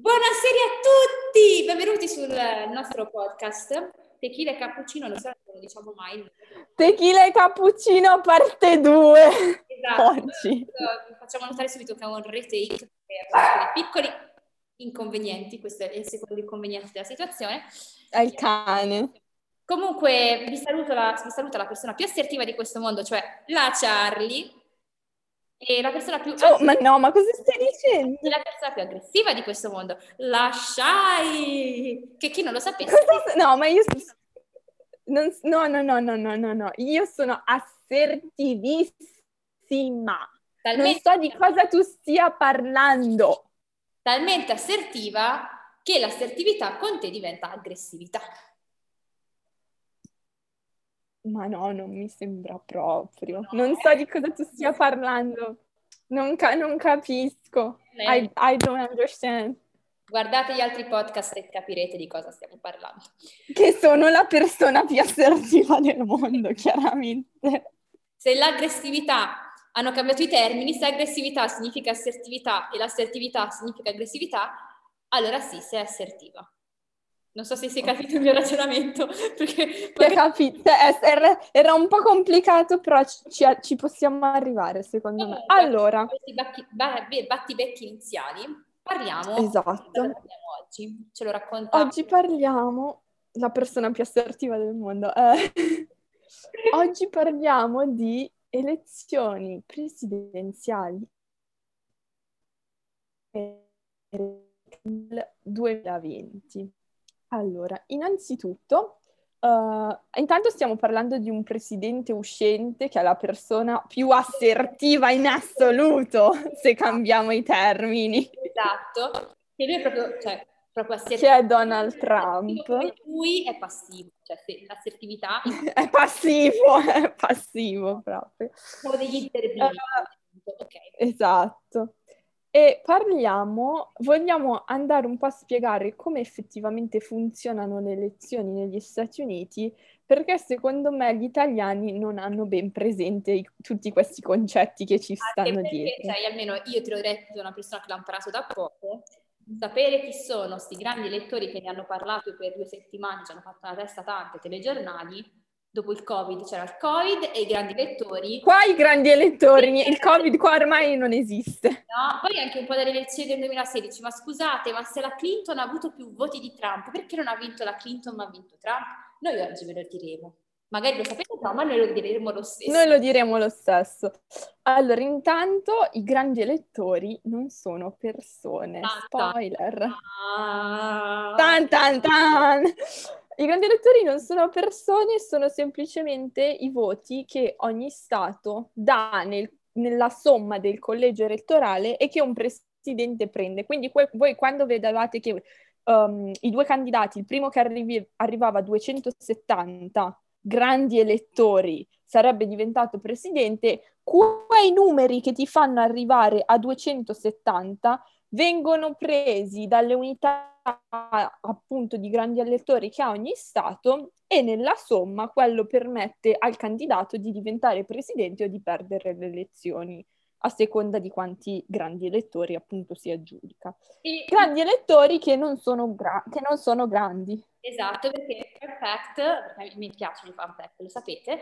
Buonasera a tutti, benvenuti sul nostro podcast Tequila e Cappuccino, non so se lo diciamo mai. Tequila e Cappuccino parte 2 esatto. oggi. Facciamo notare subito che è un retake per piccoli inconvenienti, questo è il secondo inconveniente della situazione. È il cane. Comunque vi, saluto la, vi saluta la persona più assertiva di questo mondo, cioè la Charlie. E la persona più... Oh, ma no, ma cosa stai dicendo? La persona più aggressiva di questo mondo, la Shai, che chi non lo sapesse... No, ma io... Non... No, no, no, no, no, no, no, io sono assertivissima. Talmente... Non so di cosa tu stia parlando. Talmente assertiva che l'assertività con te diventa aggressività. Ma no, non mi sembra proprio. Non so di cosa tu stia parlando. Non, ca- non capisco. I, I don't understand. Guardate gli altri podcast e capirete di cosa stiamo parlando. Che sono la persona più assertiva del mondo, chiaramente. Se l'aggressività hanno cambiato i termini, se aggressività significa assertività e l'assertività significa aggressività, allora sì, sei assertiva. Non so se si è capito il mio ragionamento. Perché magari... capito, era, era, un po' complicato, però ci, ci possiamo arrivare, secondo me. Allora, questi battibecchi iniziali, parliamo. Esatto. oggi? Ce lo racconta. Oggi parliamo, la persona più assertiva del mondo. Eh. oggi parliamo di elezioni presidenziali del 2020. Allora, innanzitutto, uh, intanto stiamo parlando di un presidente uscente che è la persona più assertiva in assoluto, se cambiamo i termini. Esatto, che lui è proprio, cioè, proprio assertivo. Che è Donald Trump. Lui è passivo, cioè l'assertività... è passivo, è passivo proprio. Sono degli interventi. Uh, okay. Esatto. E parliamo, vogliamo andare un po' a spiegare come effettivamente funzionano le elezioni negli Stati Uniti, perché secondo me gli italiani non hanno ben presente i, tutti questi concetti che ci stanno perché, dietro. Cioè, almeno io te l'ho detto da una persona che l'ha imparato da poco, sapere chi sono questi grandi elettori che ne hanno parlato per due settimane, ci hanno fatto una testa tante telegiornali, dopo il Covid c'era il Covid e i grandi elettori. Qua i grandi elettori, il Covid qua ormai non esiste. No, poi anche un po' dalle elezioni del 2016, ma scusate, ma se la Clinton ha avuto più voti di Trump, perché non ha vinto la Clinton ma ha vinto Trump? Noi oggi ve lo diremo. Magari lo sapete già, ma noi lo diremo lo stesso. Noi lo diremo lo stesso. Allora, intanto i grandi elettori non sono persone. Spoiler. Tan tan tan. I grandi elettori non sono persone, sono semplicemente i voti che ogni Stato dà nel, nella somma del collegio elettorale e che un presidente prende. Quindi que- voi quando vedevate che um, i due candidati, il primo che arrivi- arrivava a 270 grandi elettori sarebbe diventato presidente, quei numeri che ti fanno arrivare a 270 vengono presi dalle unità appunto di grandi elettori che ha ogni Stato e nella somma quello permette al candidato di diventare presidente o di perdere le elezioni a seconda di quanti grandi elettori appunto si aggiudica. E... Grandi elettori che non sono, gra- che non sono grandi. Esatto, perché fun fact, mi piacciono i fun fact, lo sapete,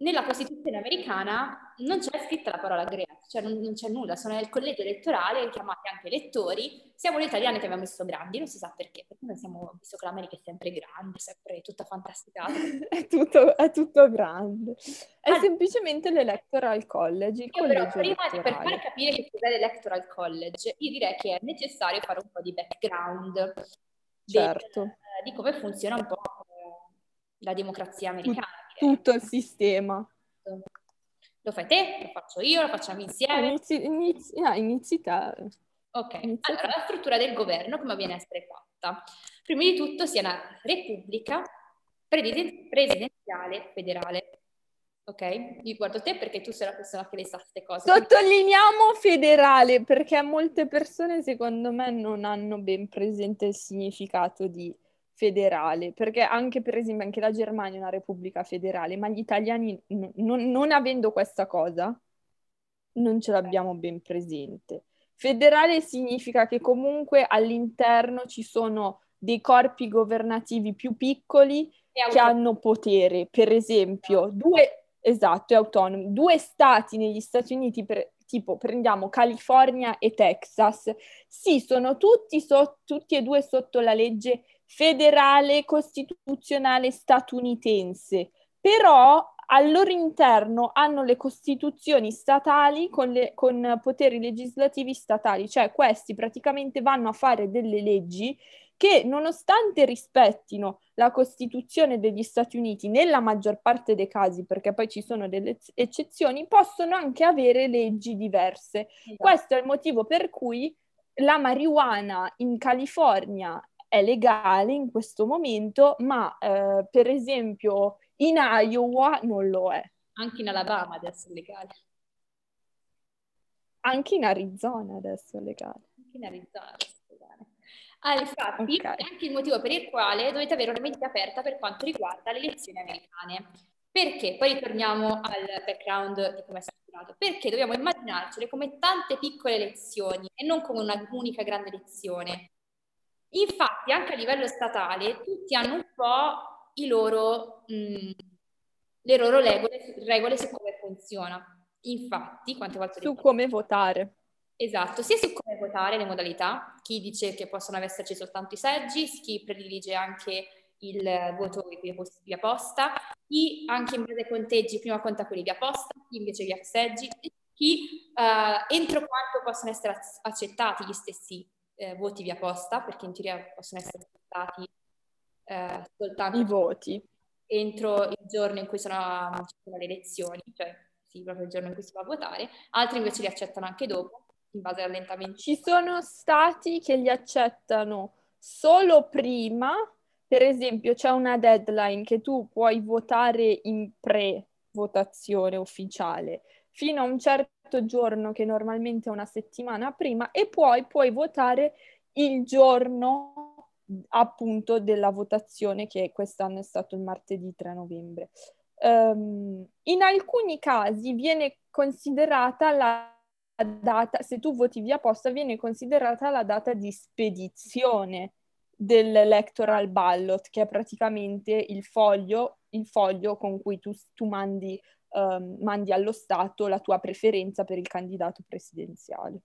nella Costituzione americana non c'è scritta la parola great, cioè non, non, c'è nulla, sono nel collegio elettorale, chiamati anche elettori, siamo le italiane che abbiamo messo grandi, non si sa perché, perché noi siamo, visto che l'America è sempre grande, sempre tutta fantasticata. è, tutto, è tutto grande, è ah, semplicemente l'electoral college, collegio però, prima di, per far capire che cos'è l'electoral college, io direi che è necessario fare un po' di background certo. del, di come funziona un po' la democrazia americana tutto il sistema. Lo fai te, lo faccio io, lo facciamo insieme. Inizi, inizi, no, inizi te. Ok, inizi allora la struttura del governo come viene a essere fatta? Prima di tutto sia una repubblica presidenziale federale. Ok? Io guardo te perché tu sei la persona che le sa queste cose. Sottolineiamo federale perché molte persone secondo me non hanno ben presente il significato di federale, perché anche per esempio anche la Germania è una repubblica federale, ma gli italiani n- non, non avendo questa cosa non ce l'abbiamo ben presente. Federale significa che comunque all'interno ci sono dei corpi governativi più piccoli che hanno potere. Per esempio, due, esatto, è autonomo. Due stati negli Stati Uniti, per, tipo prendiamo California e Texas, sì, sono tutti, so, tutti e due sotto la legge federale costituzionale statunitense, però al loro interno hanno le costituzioni statali con, le, con poteri legislativi statali, cioè questi praticamente vanno a fare delle leggi che nonostante rispettino la Costituzione degli Stati Uniti nella maggior parte dei casi, perché poi ci sono delle eccezioni, possono anche avere leggi diverse. Esatto. Questo è il motivo per cui la marijuana in California è legale in questo momento, ma eh, per esempio in Iowa non lo è. Anche in Alabama adesso è legale. Anche in Arizona adesso è legale. Anche in Arizona adesso è legale. Ah, infatti, okay. è anche il motivo per il quale dovete avere una mente aperta per quanto riguarda le elezioni americane. Perché? Poi ritorniamo al background di come è strutturato. Perché dobbiamo immaginarcele come tante piccole elezioni e non come una unica grande elezione. Infatti, anche a livello statale, tutti hanno un po' loro, mh, le loro regole, regole, su come funziona. Infatti, quante volte... Su come votare. Esatto, sia su come votare, le modalità, chi dice che possono esserci soltanto i seggi, chi predilige anche il voto via posta, chi anche in base ai conteggi prima conta quelli via posta, chi invece via seggi, chi uh, entro quanto possono essere accettati gli stessi eh, voti via posta, perché in teoria possono essere accettati eh, soltanto i voti. entro il giorno in cui sono, sono le elezioni, cioè sì, proprio il giorno in cui si va a votare, altri invece li accettano anche dopo, in base all'allentamento. Ci sono stati che li accettano solo prima, per esempio c'è una deadline che tu puoi votare in pre-votazione ufficiale. Fino a un certo giorno che normalmente è una settimana prima e poi puoi votare il giorno appunto della votazione che quest'anno è stato il martedì 3 novembre. Um, in alcuni casi viene considerata la data, se tu voti via posta, viene considerata la data di spedizione dell'electoral ballot, che è praticamente il foglio, il foglio con cui tu, tu mandi, um, mandi allo Stato la tua preferenza per il candidato presidenziale.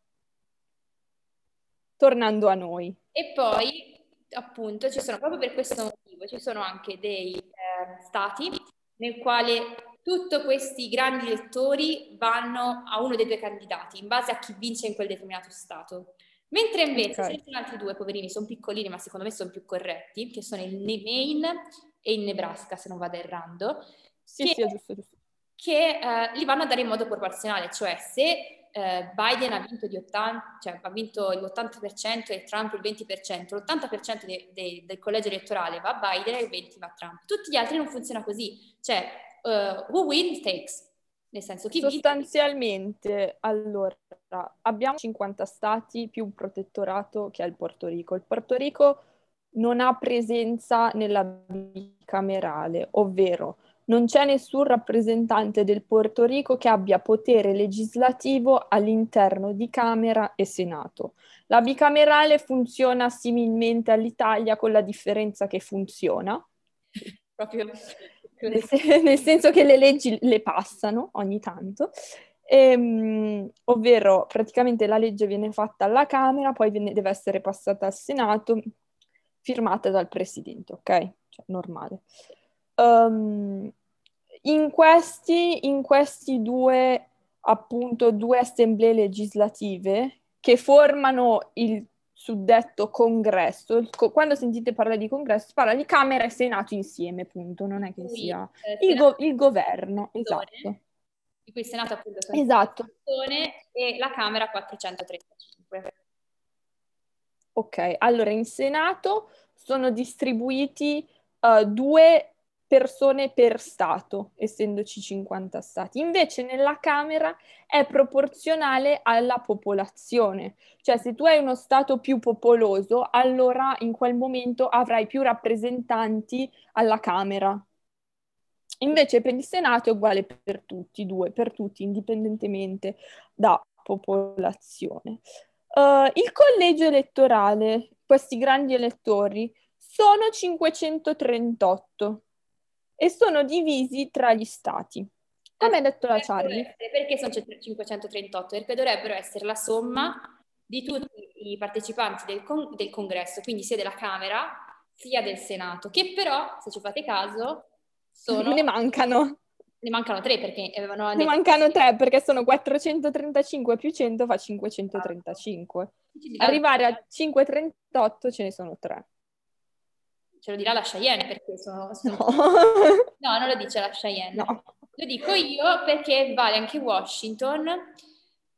Tornando a noi. E poi appunto ci sono proprio per questo motivo, ci sono anche dei eh, stati nel quale tutti questi grandi elettori vanno a uno dei due candidati in base a chi vince in quel determinato stato. Mentre invece okay. ci sono altri due poverini, sono piccolini ma secondo me sono più corretti, che sono il Maine e il Nebraska se non vado errando. Sì, sì, giusto, giusto. Che eh, li vanno a dare in modo proporzionale, cioè se eh, Biden ha vinto, 80, cioè, ha vinto, l'80% e Trump il 20%, l'80% de, de, del collegio elettorale va a Biden e il 20% va a Trump. Tutti gli altri non funziona così, cioè uh, who wins takes, nel senso chi Sostanzialmente, vince... allora, abbiamo 50 stati più un protettorato che è il Porto Rico. Il Porto Rico non ha presenza nella bicamerale, ovvero non c'è nessun rappresentante del Porto Rico che abbia potere legislativo all'interno di Camera e Senato. La bicamerale funziona similmente all'Italia con la differenza che funziona. Proprio nel, sen- nel senso che le leggi le passano ogni tanto, ehm, ovvero praticamente la legge viene fatta alla Camera, poi viene, deve essere passata al Senato, firmata dal Presidente, ok? Cioè, normale. Um, in, questi, in questi due, appunto, due assemblee legislative che formano il suddetto congresso, quando sentite parlare di congresso, si parla di Camera e Senato insieme, punto, non è che sì, sia eh, il, go- il, governo, esatto. Di cui il Senato appunto sono esatto. e la Camera 435. Ok, allora in Senato sono distribuiti uh, due persone per Stato, essendoci 50 Stati. Invece nella Camera è proporzionale alla popolazione, cioè se tu hai uno Stato più popoloso, allora in quel momento avrai più rappresentanti alla Camera. Invece per il Senato è uguale per tutti, due, per tutti, indipendentemente da popolazione. Uh, il collegio elettorale, questi grandi elettori, sono 538 e sono divisi tra gli stati. Come ha detto la Charlie? Perché sono 538? Perché dovrebbero essere la somma di tutti i partecipanti del, con- del congresso, quindi sia della Camera sia del Senato, che però, se ci fate caso, sono... Ne mancano. Ne mancano tre perché avevano... Ne mancano tre perché sono 435 più 100 fa 535. Arrivare a 538 ce ne sono tre. Ce lo dirà la Cheyenne perché sono... sono... No. no, non lo dice la Cheyenne. No. Lo dico io perché vale anche Washington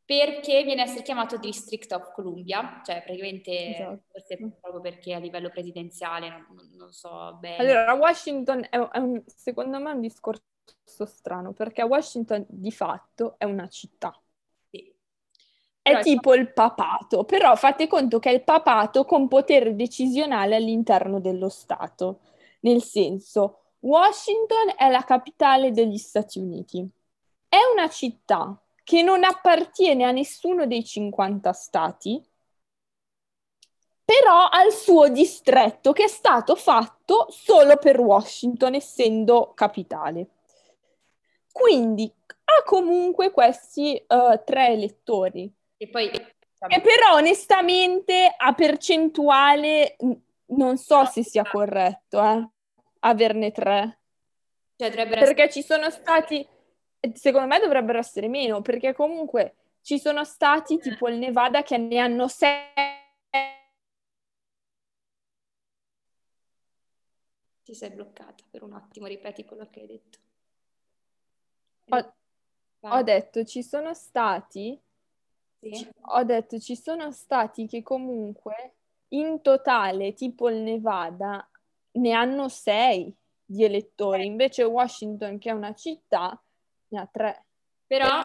perché viene a essere chiamato District of Columbia, cioè praticamente esatto. forse proprio perché a livello presidenziale non, non so bene. Allora, Washington è, è un, secondo me un discorso strano, perché Washington di fatto è una città. È tipo il papato, però fate conto che è il papato con potere decisionale all'interno dello Stato, nel senso Washington è la capitale degli Stati Uniti. È una città che non appartiene a nessuno dei 50 stati, però al suo distretto che è stato fatto solo per Washington, essendo capitale. Quindi ha comunque questi uh, tre elettori. E poi... E però onestamente a percentuale non so se sia corretto eh, averne tre. Cioè, perché essere... ci sono stati secondo me dovrebbero essere meno, perché comunque ci sono stati eh. tipo il Nevada che ne hanno sei. Ti sei bloccata per un attimo, ripeti quello che hai detto. Ho, ho detto ci sono stati, sì. ho detto ci sono stati che comunque in totale, tipo il Nevada, ne hanno sei di elettori, invece Washington, che è una città, ne ha tre. Però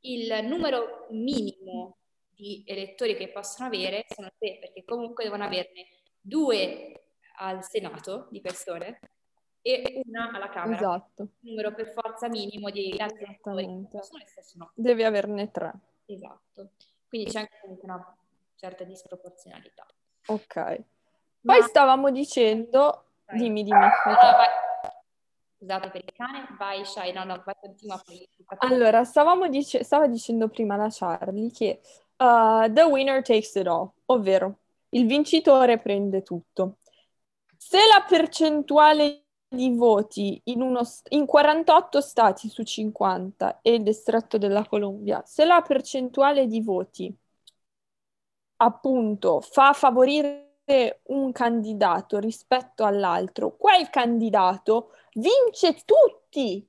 il numero minimo di elettori che possono avere sono tre, perché comunque devono averne due al Senato di persone e una alla Camera. Esatto. Il numero per forza minimo di elettori no. Devi averne tre. Esatto. Quindi c'è anche una certa disproporzionalità. Ok. Poi Ma... stavamo dicendo... Vai. Dimmi, dimmi. Allora, Scusate per il cane, vai Shai, no, no, vai continua poi. Allora, stavamo dice- stava dicendo prima la Charlie che uh, the winner takes it all, ovvero il vincitore prende tutto. Se la percentuale di voti in, uno, in 48 stati su 50 e il distretto della Colombia, se la percentuale di voti appunto fa favorire un candidato rispetto all'altro, quel candidato vince tutti,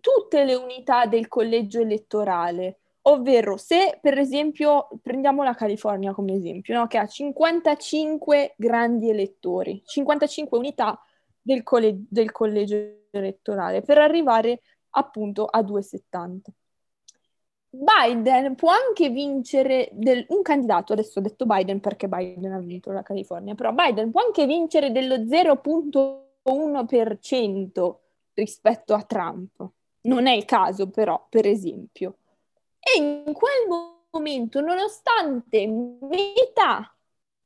tutte le unità del collegio elettorale. Ovvero, se per esempio prendiamo la California come esempio, no? che ha 55 grandi elettori, 55 unità del, colle- del collegio elettorale, per arrivare appunto a 270. Biden può anche vincere del, un candidato, adesso ho detto Biden perché Biden ha vinto la California, però Biden può anche vincere dello 0.1% rispetto a Trump. Non è il caso però, per esempio. E in quel momento, nonostante metà,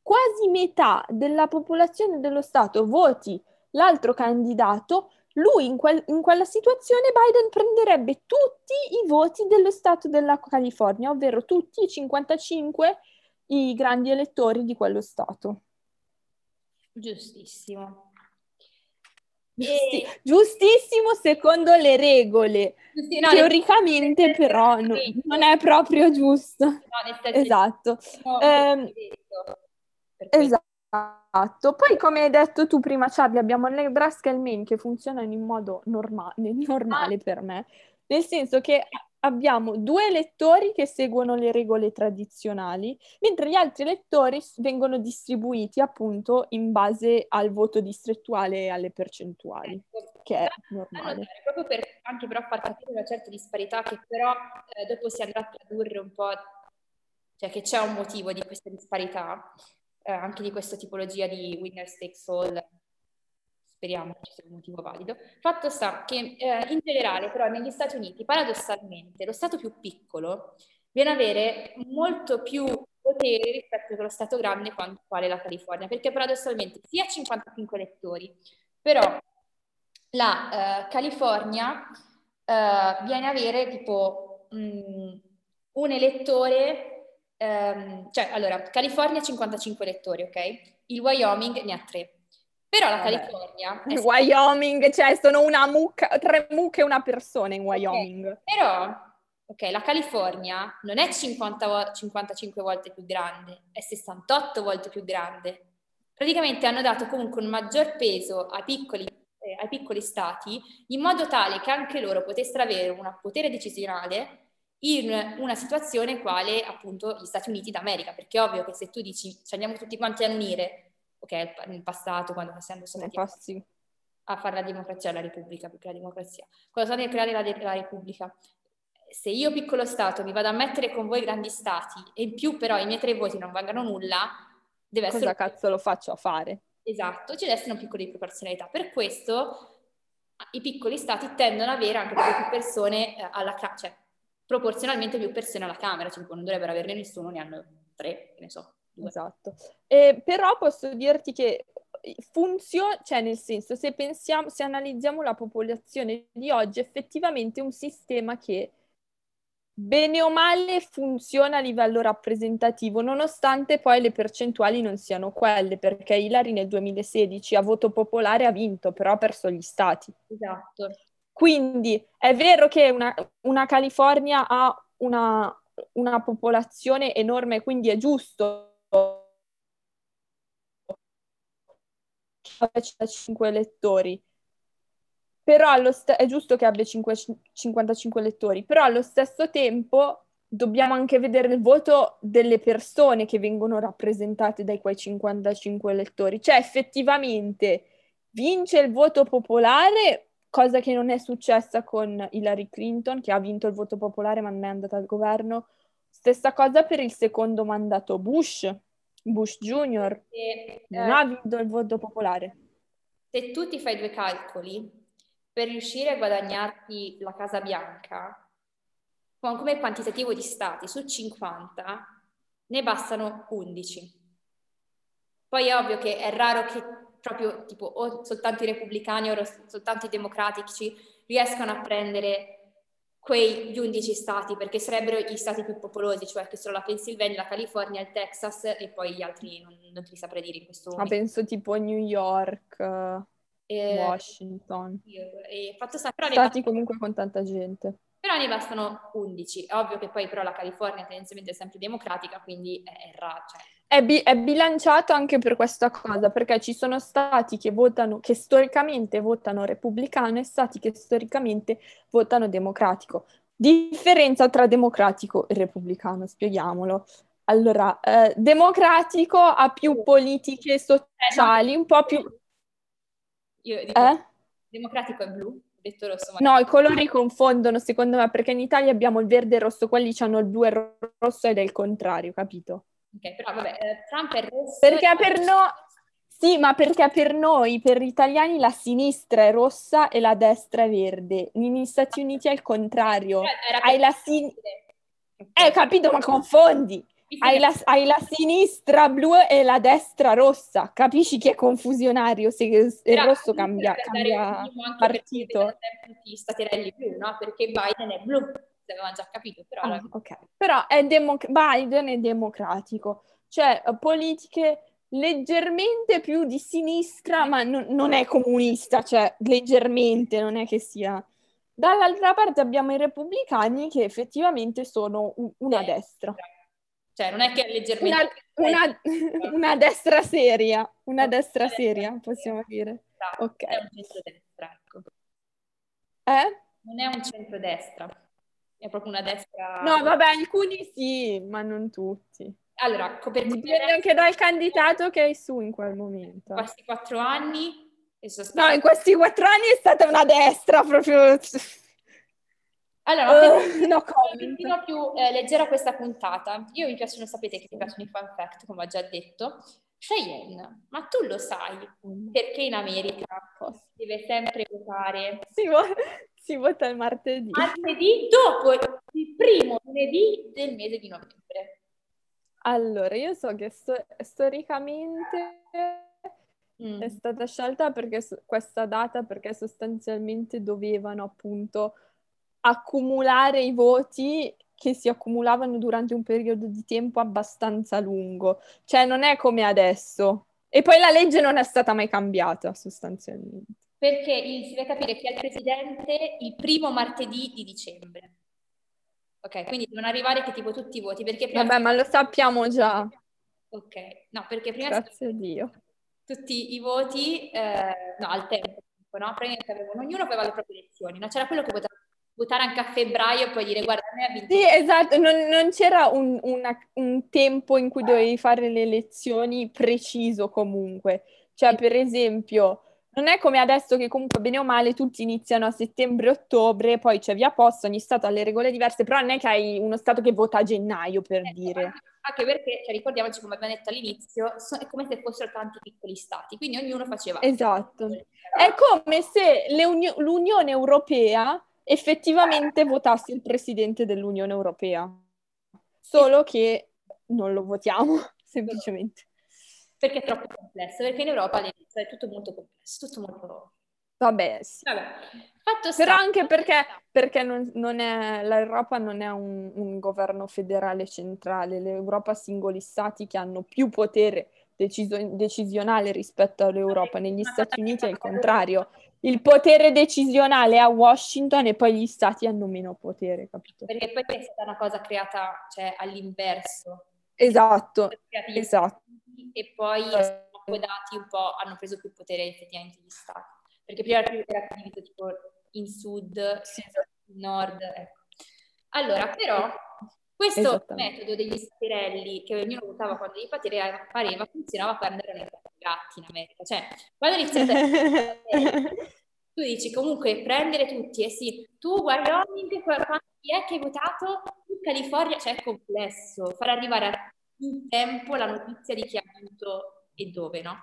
quasi metà della popolazione dello Stato voti l'altro candidato, lui in, quel, in, quella situazione Biden prenderebbe tutti i voti dello Stato della California, ovvero tutti i 55 i grandi elettori di quello Stato. Giustissimo. Giusti- e... Giustissimo secondo le regole. Sì, no, Teoricamente nel... però no, non è proprio giusto. No, esatto. Eh, esatto. Esatto, poi come hai detto tu prima Charlie abbiamo il Nebraska e il Maine che funzionano in modo norma- normale per me, nel senso che abbiamo due elettori che seguono le regole tradizionali, mentre gli altri elettori vengono distribuiti appunto in base al voto distrettuale e alle percentuali, ecco. che è normale. proprio per, anche però far capire una certa disparità che però eh, dopo si andrà a tradurre un po', cioè che c'è un motivo di questa disparità eh, anche di questa tipologia di winner takes all, speriamo ci sia un motivo valido. Fatto sta che eh, in generale però negli Stati Uniti paradossalmente lo Stato più piccolo viene ad avere molto più poteri rispetto allo Stato grande quale la California, perché paradossalmente sia 55 elettori, però la uh, California uh, viene a avere tipo um, un elettore, um, cioè allora, California ha 55 elettori, ok? Il Wyoming ne ha 3. Però la Vabbè. California... È Wyoming, cioè sono una mucca, tre mucche e una persona in Wyoming. Okay. Però, ok, la California non è 50, 55 volte più grande, è 68 volte più grande. Praticamente hanno dato comunque un maggior peso ai piccoli, eh, ai piccoli stati in modo tale che anche loro potessero avere un potere decisionale in una situazione quale appunto gli Stati Uniti d'America, perché è ovvio che se tu dici ci andiamo tutti quanti a unire ok, nel passato, quando siamo stati passi. a fare la democrazia, la Repubblica, più che la democrazia, quando state a creare la, la Repubblica, se io piccolo Stato mi vado a mettere con voi grandi Stati e in più però i miei tre voti non valgono nulla, deve Cosa essere... Cosa cazzo lo faccio a fare? Esatto, ci deve essere un piccolo di proporzionalità. Per questo i piccoli Stati tendono ad avere anche più persone eh, alla Camera, cioè proporzionalmente più persone alla Camera, cioè non dovrebbero averne nessuno, ne hanno tre, ne so. Esatto. Eh, però posso dirti che funziona, cioè nel senso, se pensiamo, se analizziamo la popolazione di oggi, effettivamente è un sistema che bene o male funziona a livello rappresentativo, nonostante poi le percentuali non siano quelle, perché Hillary nel 2016 a voto popolare ha vinto, però ha perso gli stati. Esatto. Quindi è vero che una, una California ha una, una popolazione enorme, quindi è giusto 55 elettori. Però st- è giusto che abbia 5, 55 elettori, però allo stesso tempo dobbiamo anche vedere il voto delle persone che vengono rappresentate dai quei 55 elettori. Cioè, effettivamente vince il voto popolare, cosa che non è successa con Hillary Clinton, che ha vinto il voto popolare ma non è andata al governo. Stessa cosa per il secondo mandato Bush, Bush Junior, e, non eh, ha vinto il voto popolare. Se tu ti fai due calcoli, per riuscire a guadagnarti la Casa Bianca, come quantitativo di stati su 50, ne bastano 11. Poi è ovvio che è raro che proprio tipo o soltanto i repubblicani o soltanto i democratici riescano a prendere quegli 11 stati, perché sarebbero gli stati più popolosi, cioè che sono la Pennsylvania, la California, il Texas e poi gli altri non, non ti saprei dire in questo momento. Ma penso tipo New York, eh, Washington. E fatto sta, però stati comunque con tanta gente. Però ne bastano 11. È ovvio che poi però la California tendenzialmente è sempre democratica, quindi è, raro. Cioè. È, bi- è, bilanciato anche per questa cosa, perché ci sono stati che votano, che storicamente votano repubblicano e stati che storicamente votano democratico. Differenza tra democratico e repubblicano, spieghiamolo. Allora, eh, democratico ha più politiche sociali, un po' più... Io dico, eh? democratico è blu, detto rosso. No, i colori confondono secondo me perché in Italia abbiamo il verde e il rosso, quelli hanno il blu e il rosso ed è il contrario, capito? Ok, però vabbè, eh, Trump è rosso. Perché per noi... Sì, ma perché per noi, per gli italiani, la sinistra è rossa e la destra è verde. Negli Stati Uniti è il contrario. Hai la sinistra... Okay. Eh, capito, ma confondi. Hai la, hai la, sinistra blu e la destra rossa. Capisci che è confusionario se il rosso cambia, cambia partito. Tutti staterelli blu, no? Perché Biden è blu, avevamo già capito. Però, ah, okay. però è democ- Biden è democratico, cioè politiche leggermente più di sinistra, ma non, non è comunista, cioè leggermente, non è che sia... Dall'altra parte abbiamo i repubblicani che effettivamente sono una destra. Cioè, non è che è leggermente... Una, una, una destra seria, una destra seria, possiamo dire. Ok. È un centrodestra, ecco. Eh? Non è un centrodestra, è proprio una destra... No, vabbè, alcuni sì, ma non tutti. Allora, copertina... Dipende anche dal candidato che hai su in quel momento. In questi quattro anni... No, in questi quattro anni è stata una destra proprio... Allora, uh, no un po' più eh, leggera questa puntata. Io mi piacciono, sapete che mi piacciono i fun fact, come ho già detto. Cheyenne, ma tu lo sai mm. perché in America si deve sempre votare? Si, si vota il martedì. Martedì dopo il primo lunedì del mese di novembre. Allora, io so che sto- storicamente mm. è stata scelta perché questa data perché sostanzialmente dovevano appunto accumulare i voti che si accumulavano durante un periodo di tempo abbastanza lungo. Cioè non è come adesso. E poi la legge non è stata mai cambiata sostanzialmente. Perché il, si deve capire che è il presidente il primo martedì di dicembre. Ok, quindi devono arrivare che tipo tutti i voti. Perché prima Vabbè, ma lo sappiamo già. Ok, no, perché prima... Grazie a Dio. Tutti i voti, eh, no, al tempo, no? Praticamente avevano, ognuno aveva le proprie elezioni, no? C'era quello che votava votare anche a febbraio e poi dire guarda, a me ha vinto. Sì, esatto, non, non c'era un, una, un, tempo in cui dovevi fare le elezioni preciso comunque. Cioè, per esempio, non è come adesso che comunque bene o male tutti iniziano a settembre-ottobre, poi c'è via posta, ogni stato ha le regole diverse, però non è che hai uno stato che vota a gennaio, per eh, dire. Anche perché, cioè, ricordiamoci, come abbiamo detto all'inizio, so, è come se fossero tanti piccoli stati, quindi ognuno faceva... Esatto. È come se l'Unione Europea effettivamente votasse il presidente dell'Unione Europea, solo che non lo votiamo, semplicemente. Perché è troppo complesso, perché in Europa è tutto molto complesso, tutto molto... Vabbè, sì. Vabbè. Fatto Però anche perché, perché non, non è, l'Europa non è un, un, governo federale centrale, l'Europa ha singoli stati che hanno più potere deciso, decisionale rispetto all'Europa. Negli Stati Uniti è il contrario il potere decisionale a Washington e poi gli stati hanno meno potere, capito? Perché poi è stata una cosa creata cioè, all'inverso. Esatto, esatto. E poi sono accodati un po', hanno preso più potere effettivamente gli stati. Perché prima era diviso tipo in sud, sì, esatto. in nord, ecco. Allora, però, questo metodo degli stirelli che ognuno votava quando gli pareva, funzionava quando erano i gatti in America. Cioè, quando iniziate a... tu dici comunque prendere tutti, e eh sì, tu Wyoming, quanti è che hai votato? Tu California, cioè è complesso, far arrivare in tempo la notizia di chi ha vinto e dove, no?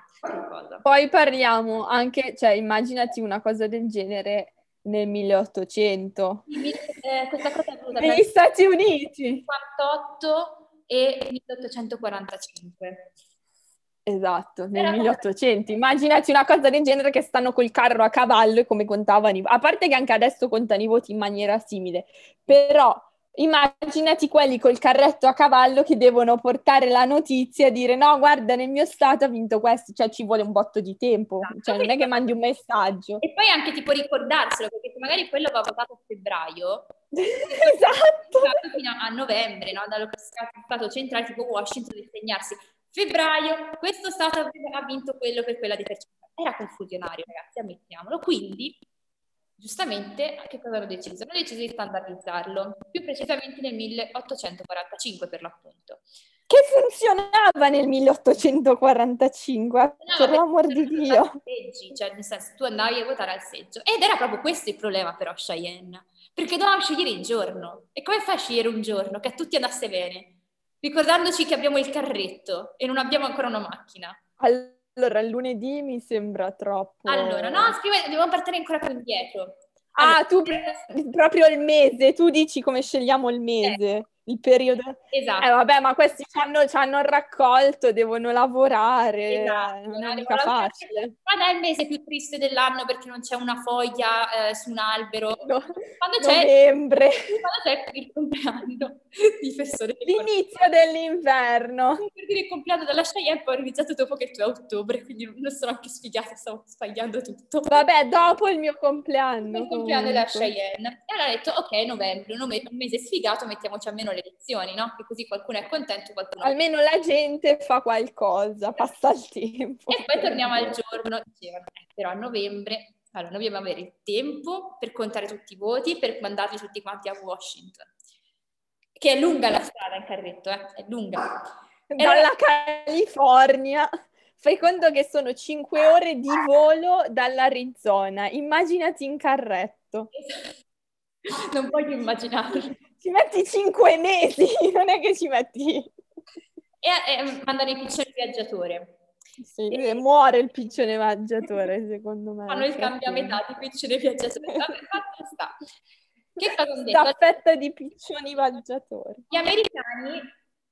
Poi parliamo anche, cioè immaginati una cosa del genere nel 1800. Eh, questa cosa è venuta negli Stati Uniti. 58 e 1845. Esatto, nel 1800. Immaginati una cosa del genere che stanno col carro a cavallo e come contavano i voti. A parte che anche adesso contano i voti in maniera simile, però immaginati quelli col carretto a cavallo che devono portare la notizia e dire no, guarda, nel mio stato ha vinto questo, cioè ci vuole un botto di tempo, esatto. cioè non è che mandi un messaggio. E poi anche tipo ricordarselo, perché se magari quello va votato a febbraio, esatto. fino a novembre, no? dallo stato centrale tipo Washington, di segnarsi febbraio, questo Stato ha vinto quello per quella di percentuale. Era confusionario, ragazzi, ammettiamolo. Quindi, giustamente, che cosa hanno deciso? Hanno deciso di standardizzarlo, più precisamente nel 1845 per l'appunto. Che funzionava nel 1845, per l'amor di Dio. Seggi, cioè nel senso tu andavi a votare al seggio. Ed era proprio questo il problema però Cheyenne, perché dovevamo scegliere il giorno. E come fai a scegliere un giorno che a tutti andasse bene? ricordandoci che abbiamo il carretto e non abbiamo ancora una macchina. Allora, il lunedì mi sembra troppo. Allora, no, scrive, dobbiamo partire ancora più indietro. Ah, allora, ah, tu pre- proprio il mese, tu dici come scegliamo il mese. Eh il periodo. Esatto. Eh, vabbè, ma questi ci hanno, ci hanno raccolto, devono lavorare, esatto. non è mica facile. Quando è il mese più triste dell'anno perché non c'è una foglia eh, su un albero? No. Quando c'è, Novembre. Quando c'è il compleanno di che L'inizio dell'inverno. Per dire il compleanno della Cheyenne poi ho iniziato dopo che tu è ottobre, quindi non sono anche sfigata, stavo sbagliando tutto. Vabbè, dopo il mio compleanno. Il compleanno della Cheyenne. E allora ho detto, ok, novembre, un mese sfigato, mettiamoci almeno le lezioni, no? Che così qualcuno è contento, qualcuno... Almeno la gente fa qualcosa, passa il tempo. E poi torniamo al giorno, dicevano, eh, però a novembre, allora noi dobbiamo avere il tempo per contare tutti i voti, per mandarli tutti quanti a Washington. Che è lunga la strada in carretto, eh? È lunga. Dalla California. Fai conto che sono 5 ore di volo dall'Arizona. Immaginati in carretto. Non voglio immaginarlo. Ci metti cinque mesi, non è che ci metti... E, e mandano il piccione viaggiatore. Sì, e... muore il piccione viaggiatore, secondo me. Fanno il cambio a metà di piccione viaggiatore. Vabbè, sta. Che cosa hanno detto? Staffetta di piccioni viaggiatori. Gli americani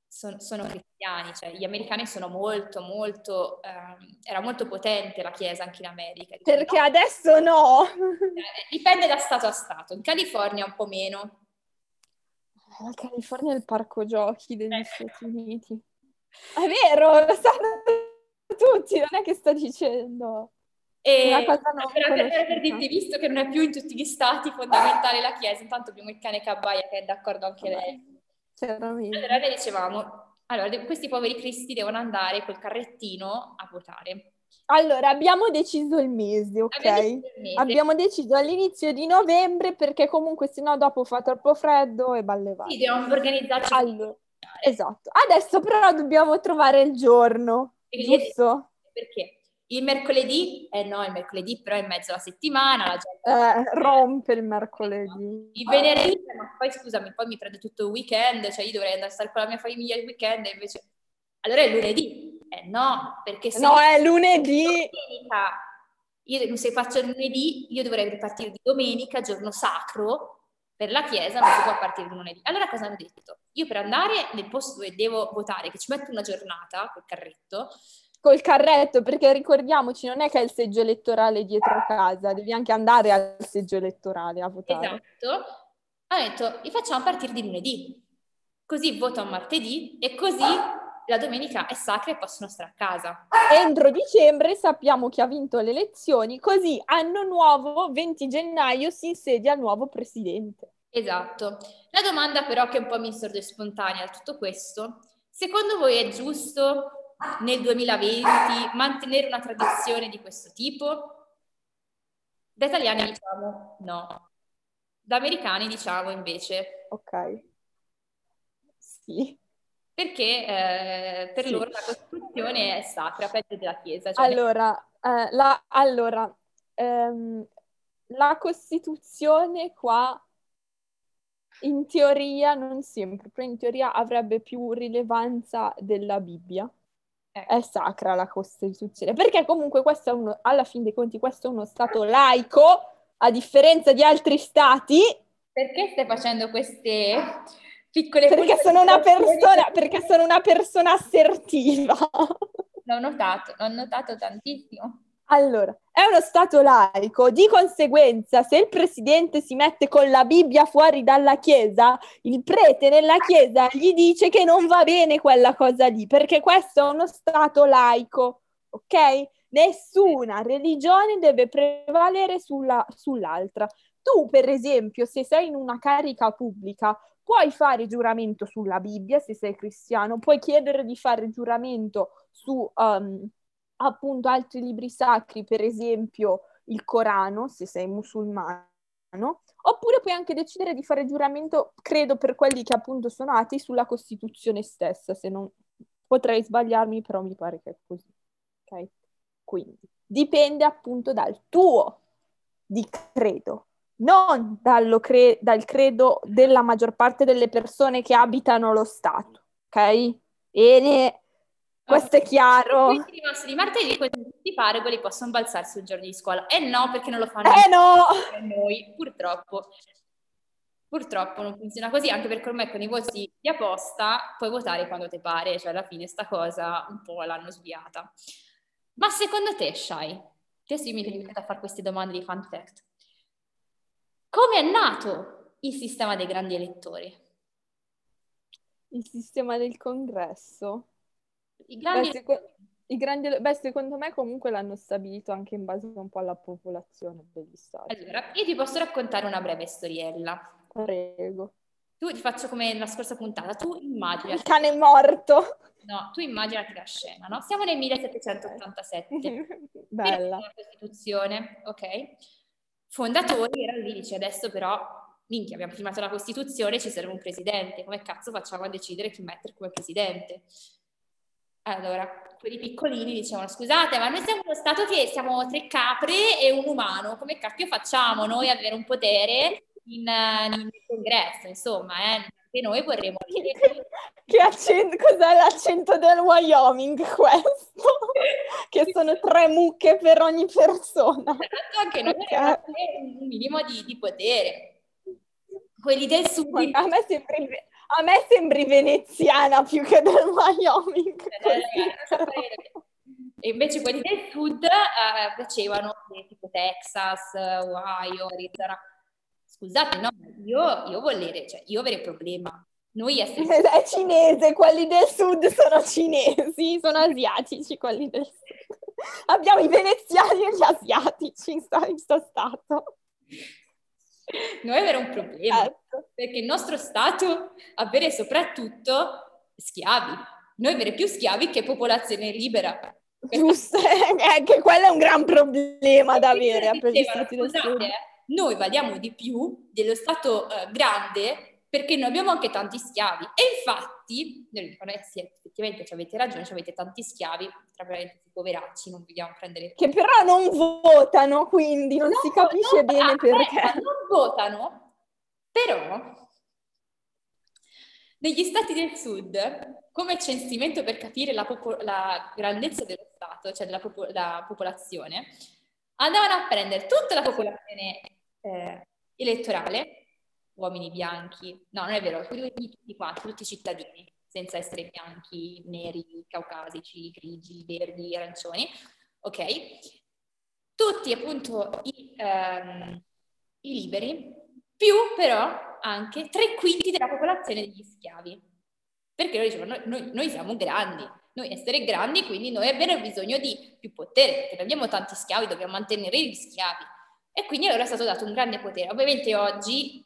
sono, sono cristiani, cioè gli americani sono molto, molto, ehm, era molto potente la Chiesa anche in America. Perché no? adesso no! Eh, dipende da stato a stato, in California un po' meno. La California è il parco giochi degli eh. Stati Uniti. È vero, lo sanno tutti, non è che sto dicendo. E Una cosa non per, per, per dirti, visto che non è più in tutti gli stati fondamentale la Chiesa, intanto abbiamo il cane Cabbaia che è d'accordo anche lei. Chiaramente. Allora noi dicevamo, allora questi poveri cristi devono andare col carrettino a votare. Allora, abbiamo deciso il mese, ok? Abbiamo deciso, il mese. abbiamo deciso all'inizio di novembre perché comunque sennò dopo fa troppo freddo e ballevare. Sì, dobbiamo organizzarci. Allora, esatto. Adesso però dobbiamo trovare il giorno, giusto? Perché? Il mercoledì, eh no, il mercoledì però è in mezzo alla settimana, la gente... Eh, rompe il mercoledì. Il venerdì, ma poi scusami, poi mi prende tutto il weekend, cioè io dovrei andare a stare con la mia famiglia il weekend e invece... Allora è lunedì. Eh no, perché se... No, è lunedì! Domenica, io se faccio lunedì, io dovrei ripartire di domenica, giorno sacro, per la chiesa non si può partire di lunedì. Allora cosa hanno detto? Io per andare nel posto dove devo votare, che ci metto una giornata col carretto, col carretto, perché ricordiamoci, non è che è il seggio elettorale dietro casa, devi anche andare al seggio elettorale a votare. Esatto. Ha detto, li facciamo partire di lunedì, così votano martedì e così la domenica è sacra e possono stare a casa. Entro dicembre sappiamo chi ha vinto le elezioni, così anno nuovo, 20 gennaio, si insedia il nuovo presidente. Esatto. La domanda però che un po' mi sorge spontanea a tutto questo, secondo voi è giusto nel 2020 mantenere una tradizione di questo tipo? Da italiani diciamo no, da americani diciamo invece. Ok. Sì. Perché eh, per sì. loro la Costituzione è sacra, peggio della Chiesa. Cioè allora, eh, la, allora ehm, la Costituzione qua in teoria, non sempre, però in teoria avrebbe più rilevanza della Bibbia. Ecco. È sacra la Costituzione, perché comunque questo è uno, alla fin dei conti, questo è uno Stato laico, a differenza di altri Stati. Perché stai facendo queste piccole perché sono una persona, perché sono una persona assertiva. L'ho notato, l'ho notato tantissimo. Allora, è uno Stato laico, di conseguenza se il presidente si mette con la Bibbia fuori dalla Chiesa, il prete nella Chiesa gli dice che non va bene quella cosa lì, perché questo è uno Stato laico, ok? Nessuna religione deve prevalere sulla, sull'altra. Tu, per esempio, se sei in una carica pubblica, puoi fare giuramento sulla Bibbia se sei cristiano, puoi chiedere di fare giuramento su... Um, appunto altri libri sacri, per esempio il Corano, se sei musulmano, oppure puoi anche decidere di fare giuramento, credo per quelli che appunto sono atei, sulla Costituzione stessa, se non potrei sbagliarmi, però mi pare che è così. Ok? Quindi dipende appunto dal tuo di credo, non cre- dal credo della maggior parte delle persone che abitano lo Stato. Ok? Bene, questo è chiaro. Quindi rimasti di martedì, tutti i paragoli possono balzarsi il giorno di scuola. Eh no, perché non lo fanno eh no! noi, purtroppo. Purtroppo non funziona così, anche perché ormai con i voti di apposta puoi votare quando ti pare, cioè alla fine sta cosa un po' l'hanno sviata. Ma secondo te, Shai, adesso io mi sono a fare queste domande di fun fact. Come è nato il sistema dei grandi elettori? Il sistema del congresso? I grandi... Beh, seco- i grandi... Beh, secondo me comunque l'hanno stabilito anche in base un po' alla popolazione degli stati. Allora, io ti posso raccontare una breve storiella. Prego. Tu ti faccio come la scorsa puntata, tu immagini... Il cane morto! No, tu immaginati la scena, no? Siamo nel 1787. Bella. La Costituzione, ok? Fondatori erano lì, dice adesso però, minchia, abbiamo firmato la Costituzione, ci serve un presidente, come cazzo facciamo a decidere chi mettere come presidente? Allora, quelli piccolini dicevano, scusate, ma noi siamo uno Stato che siamo tre capre e un umano, come cacchio facciamo noi ad avere un potere in, in congresso, insomma, eh? Noi vorremmo... che accento, cos'è l'accento del Wyoming questo? che sono tre mucche per ogni persona. Esatto, anche noi okay. un minimo di, di potere. Quelli del sud... A me sembra... A me sembri veneziana più che del Wyoming. Eh, e invece quelli del sud eh, piacevano, tipo Texas, Ohio, Arizona. Scusate, no, io, io volere, cioè io avere problema. Noi essere... È cinese, quelli del sud sono cinesi, sono asiatici quelli del sud. Abbiamo i veneziani e gli asiatici in questo stato. Noi avere un problema, certo. perché il nostro stato avere soprattutto schiavi. Noi avere più schiavi che popolazione libera. Giusto, anche quello è un gran problema da avere noi valiamo di più dello Stato eh, grande perché noi abbiamo anche tanti schiavi. E infatti, noi dicono, eh sì, effettivamente avete ragione, avete tanti schiavi, tra parentesi poveracci, non vogliamo prendere... Che però non votano, quindi non, non si capisce non, bene perché. Non votano, però negli stati del sud, come censimento per capire la, popo- la grandezza dello Stato, cioè della popo- popolazione, andavano a prendere tutta la popolazione eh, elettorale, uomini bianchi, no, non è vero, tutti quanti, tutti i cittadini, senza essere bianchi, neri, caucasici, grigi, verdi, arancioni, ok? Tutti appunto i, ehm, i liberi, più però anche tre quinti della popolazione degli schiavi. Perché loro dicevano, noi, noi siamo grandi, noi essere grandi, quindi noi abbiamo bisogno di più potere, perché abbiamo tanti schiavi, dobbiamo mantenere gli schiavi. E quindi allora è stato dato un grande potere. Ovviamente oggi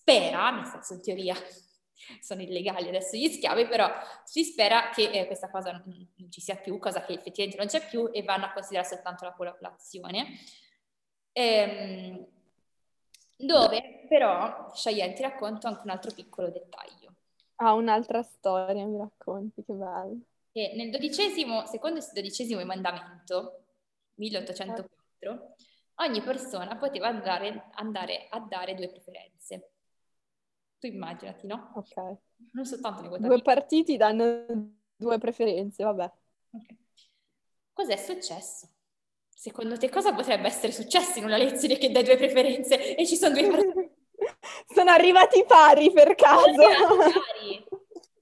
spera, nel senso in teoria sono illegali adesso gli schiavi, però si spera che eh, questa cosa non, ci sia più, cosa che effettivamente non c'è più e vanno a considerare soltanto la popolazione. Ehm, dove però, Cheyenne, ti racconto anche un altro piccolo dettaglio. Ah, un'altra storia, mi racconti, che bello che nel dodicesimo, secondo il dodicesimo emendamento, 1804, ogni persona poteva andare, andare, a dare due preferenze. Tu immaginati, no? Ok. Non soltanto ne Due partiti danno due preferenze, vabbè. Okay. Cos'è successo? Secondo te cosa potrebbe essere successo in una lezione che dai due preferenze e ci sono due partiti? sono arrivati pari per caso. Sono arrivati pari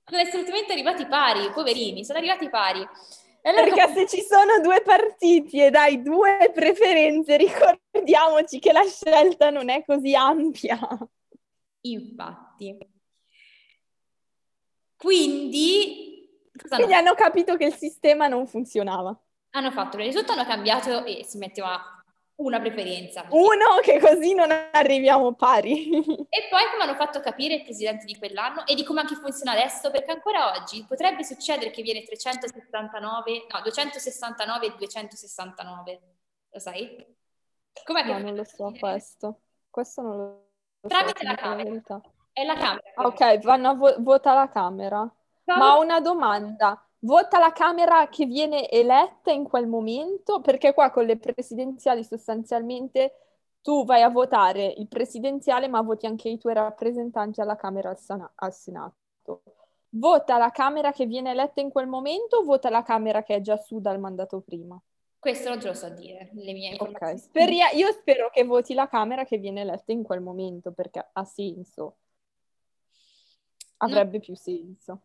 sono assolutamente arrivati pari, poverini, sono arrivati pari. Allora, Perché se ci sono due partiti e dai due preferenze, ricordiamoci che la scelta non è così ampia. Infatti. Quindi... Quindi hanno capito che il sistema non funzionava. Hanno fatto, il risultato hanno cambiato e si metteva una preferenza. Uno che così non arriviamo pari. e poi come hanno fatto capire il presidente di quell'anno e di come anche funziona adesso, perché ancora oggi potrebbe succedere che viene 369, no, 269 e 269. Lo sai? Com'è che no, non lo so questo. Questo non lo so. Tramite la Camera. È la Camera. ok, vanno a vo- vota la Camera. Ma ho una domanda vota la Camera che viene eletta in quel momento, perché qua con le presidenziali sostanzialmente tu vai a votare il presidenziale, ma voti anche i tuoi rappresentanti alla Camera al, Sana- al Senato. Vota la Camera che viene eletta in quel momento o vota la Camera che è già su dal mandato prima? Questo non te lo so dire, le mie informazioni. Ok, Speria- io spero che voti la Camera che viene eletta in quel momento, perché ha senso. Avrebbe no. più senso.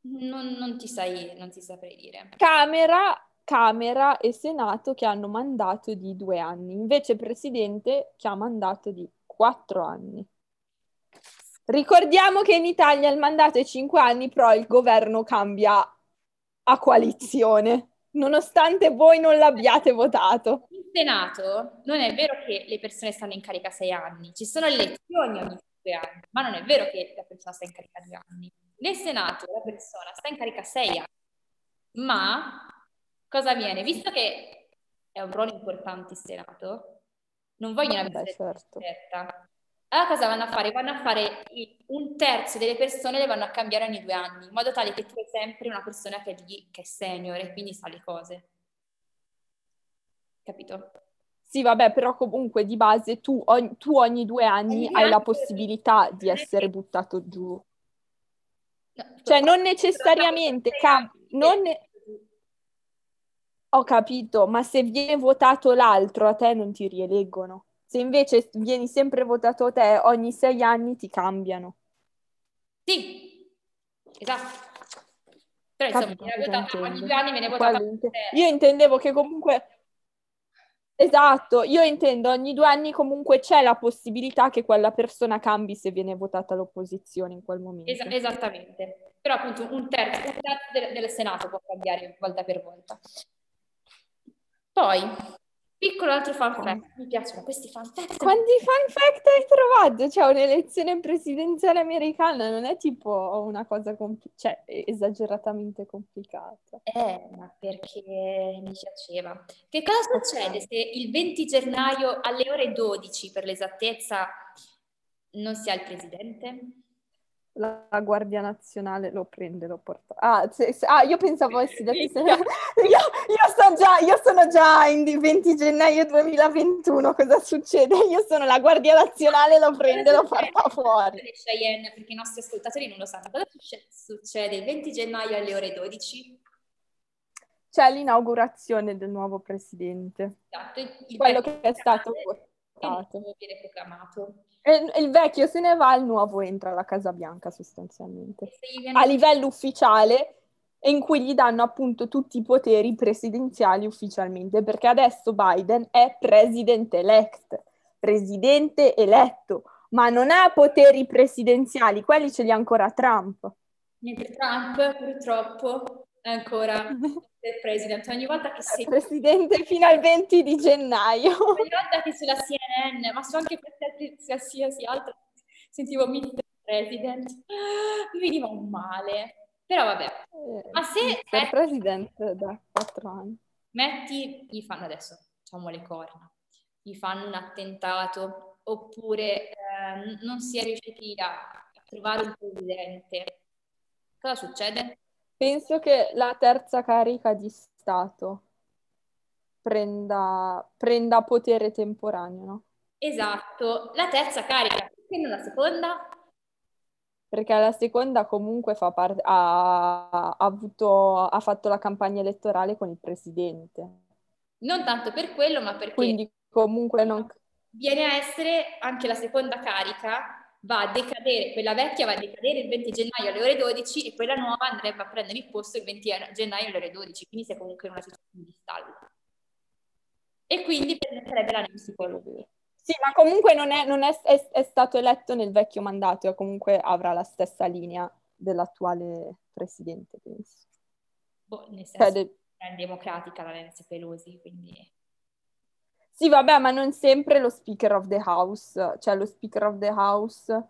Non, non, ti sai, non ti saprei dire. Camera, Camera e Senato che hanno mandato di due anni, invece Presidente che ha mandato di quattro anni. Ricordiamo che in Italia il mandato è cinque anni, però il governo cambia a coalizione, nonostante voi non l'abbiate votato. In Senato non è vero che le persone stanno in carica sei anni, ci sono elezioni ogni due anni, ma non è vero che la persona sta in carica due anni. Nel Senato la persona sta in carica sei anni, ma cosa avviene? Visto che è un ruolo importante il Senato, non vogliono avere certo. certa. Allora cosa vanno a fare? Vanno a fare un terzo delle persone le vanno a cambiare ogni due anni, in modo tale che tu hai sempre una persona che è lì, che è senior e quindi sa le cose. Capito? Sì, vabbè, però comunque di base tu, ogni, tu ogni due anni ogni hai la possibilità di essere buttato giù cioè non necessariamente, cam- non ne- ho capito, ma se viene votato l'altro a te non ti rieleggono. Se invece vieni sempre votato te, ogni sei anni ti cambiano. Sì, esatto. Però insomma, viene votata ogni due anni, viene votata... Io intendevo che comunque... Esatto, io intendo ogni due anni comunque c'è la possibilità che quella persona cambi se viene votata l'opposizione in quel momento. Es- esattamente, però appunto un terzo, un terzo del, del Senato può cambiare volta per volta. Poi, Piccolo altro fun fact, mi piacciono questi fun fact. Quanti fun fact hai trovato? Cioè, un'elezione presidenziale americana non è tipo una cosa compl- cioè, esageratamente complicata. Eh, ma perché mi piaceva. Che cosa succede se il 20 gennaio alle ore 12, per l'esattezza, non si ha il presidente? La, Guardia Nazionale lo prende, lo porta. Ah, se, se, ah io pensavo avessi detto... Se... io, io, so già, io sono già in 20 gennaio 2021, cosa succede? Io sono la Guardia Nazionale, lo prende, lo porta fuori. Cheyenne, perché i nostri ascoltatori non lo sanno. Cosa succede il 20 gennaio alle ore 12? C'è l'inaugurazione del nuovo presidente. Esatto, quello che è stato votato. Viene proclamato il vecchio se ne va, il nuovo entra alla Casa Bianca sostanzialmente. A livello ufficiale in cui gli danno appunto tutti i poteri presidenziali ufficialmente, perché adesso Biden è president elect, presidente eletto, ma non ha poteri presidenziali, quelli ce li ha ancora Trump. Mentre Trump purtroppo ancora del president. Ogni volta che sei... Presidente fino al 20 di gennaio. Ogni volta che sulla CNN, ma su anche qualsiasi altra, sentivo Mr. President, mi veniva un male. Però vabbè. Eh, ma se... Per president da quattro anni. Metti, gli fanno adesso, facciamo le corna, gli fanno un attentato, oppure eh, non si è riusciti a trovare un presidente. Cosa succede? Penso che la terza carica di Stato prenda, prenda potere temporaneo, no? Esatto, la terza carica, perché non la seconda? Perché la seconda comunque fa parte, ha, ha, avuto, ha fatto la campagna elettorale con il presidente. Non tanto per quello, ma perché... Quindi comunque non... Viene a essere anche la seconda carica va a decadere, quella vecchia va a decadere il 20 gennaio alle ore 12 e quella nuova andrebbe a prendere il posto il 20 gennaio alle ore 12, quindi si è comunque in una situazione di stallo. E quindi permetterebbe la Pelosi. Sì, ma comunque non, è, non è, è, è, stato eletto nel vecchio mandato e comunque avrà la stessa linea dell'attuale presidente, penso. Boh, nel senso cioè, è democratica la Nancy Pelosi, quindi... Sì, vabbè, ma non sempre lo Speaker of the House, cioè lo Speaker of the House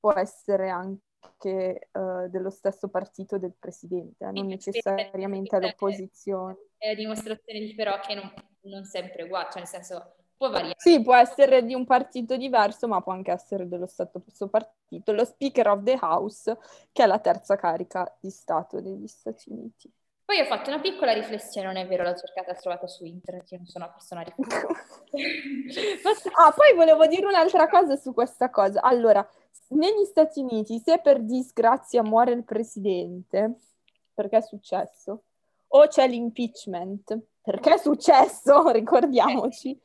può essere anche uh, dello stesso partito del presidente, eh, non necessariamente all'opposizione. È dimostrazione di però che non, non sempre uguale, cioè nel senso può variare. Sì, può essere di un partito diverso, ma può anche essere dello stesso partito. Lo Speaker of the House, che è la terza carica di Stato degli Stati Uniti. Poi ho fatto una piccola riflessione, non è vero, l'ho cercata e trovata su internet, io non sono una persona riflessiva. ah, poi volevo dire un'altra cosa su questa cosa. Allora, negli Stati Uniti, se per disgrazia muore il presidente, perché è successo, o c'è l'impeachment, perché è successo, ricordiamoci.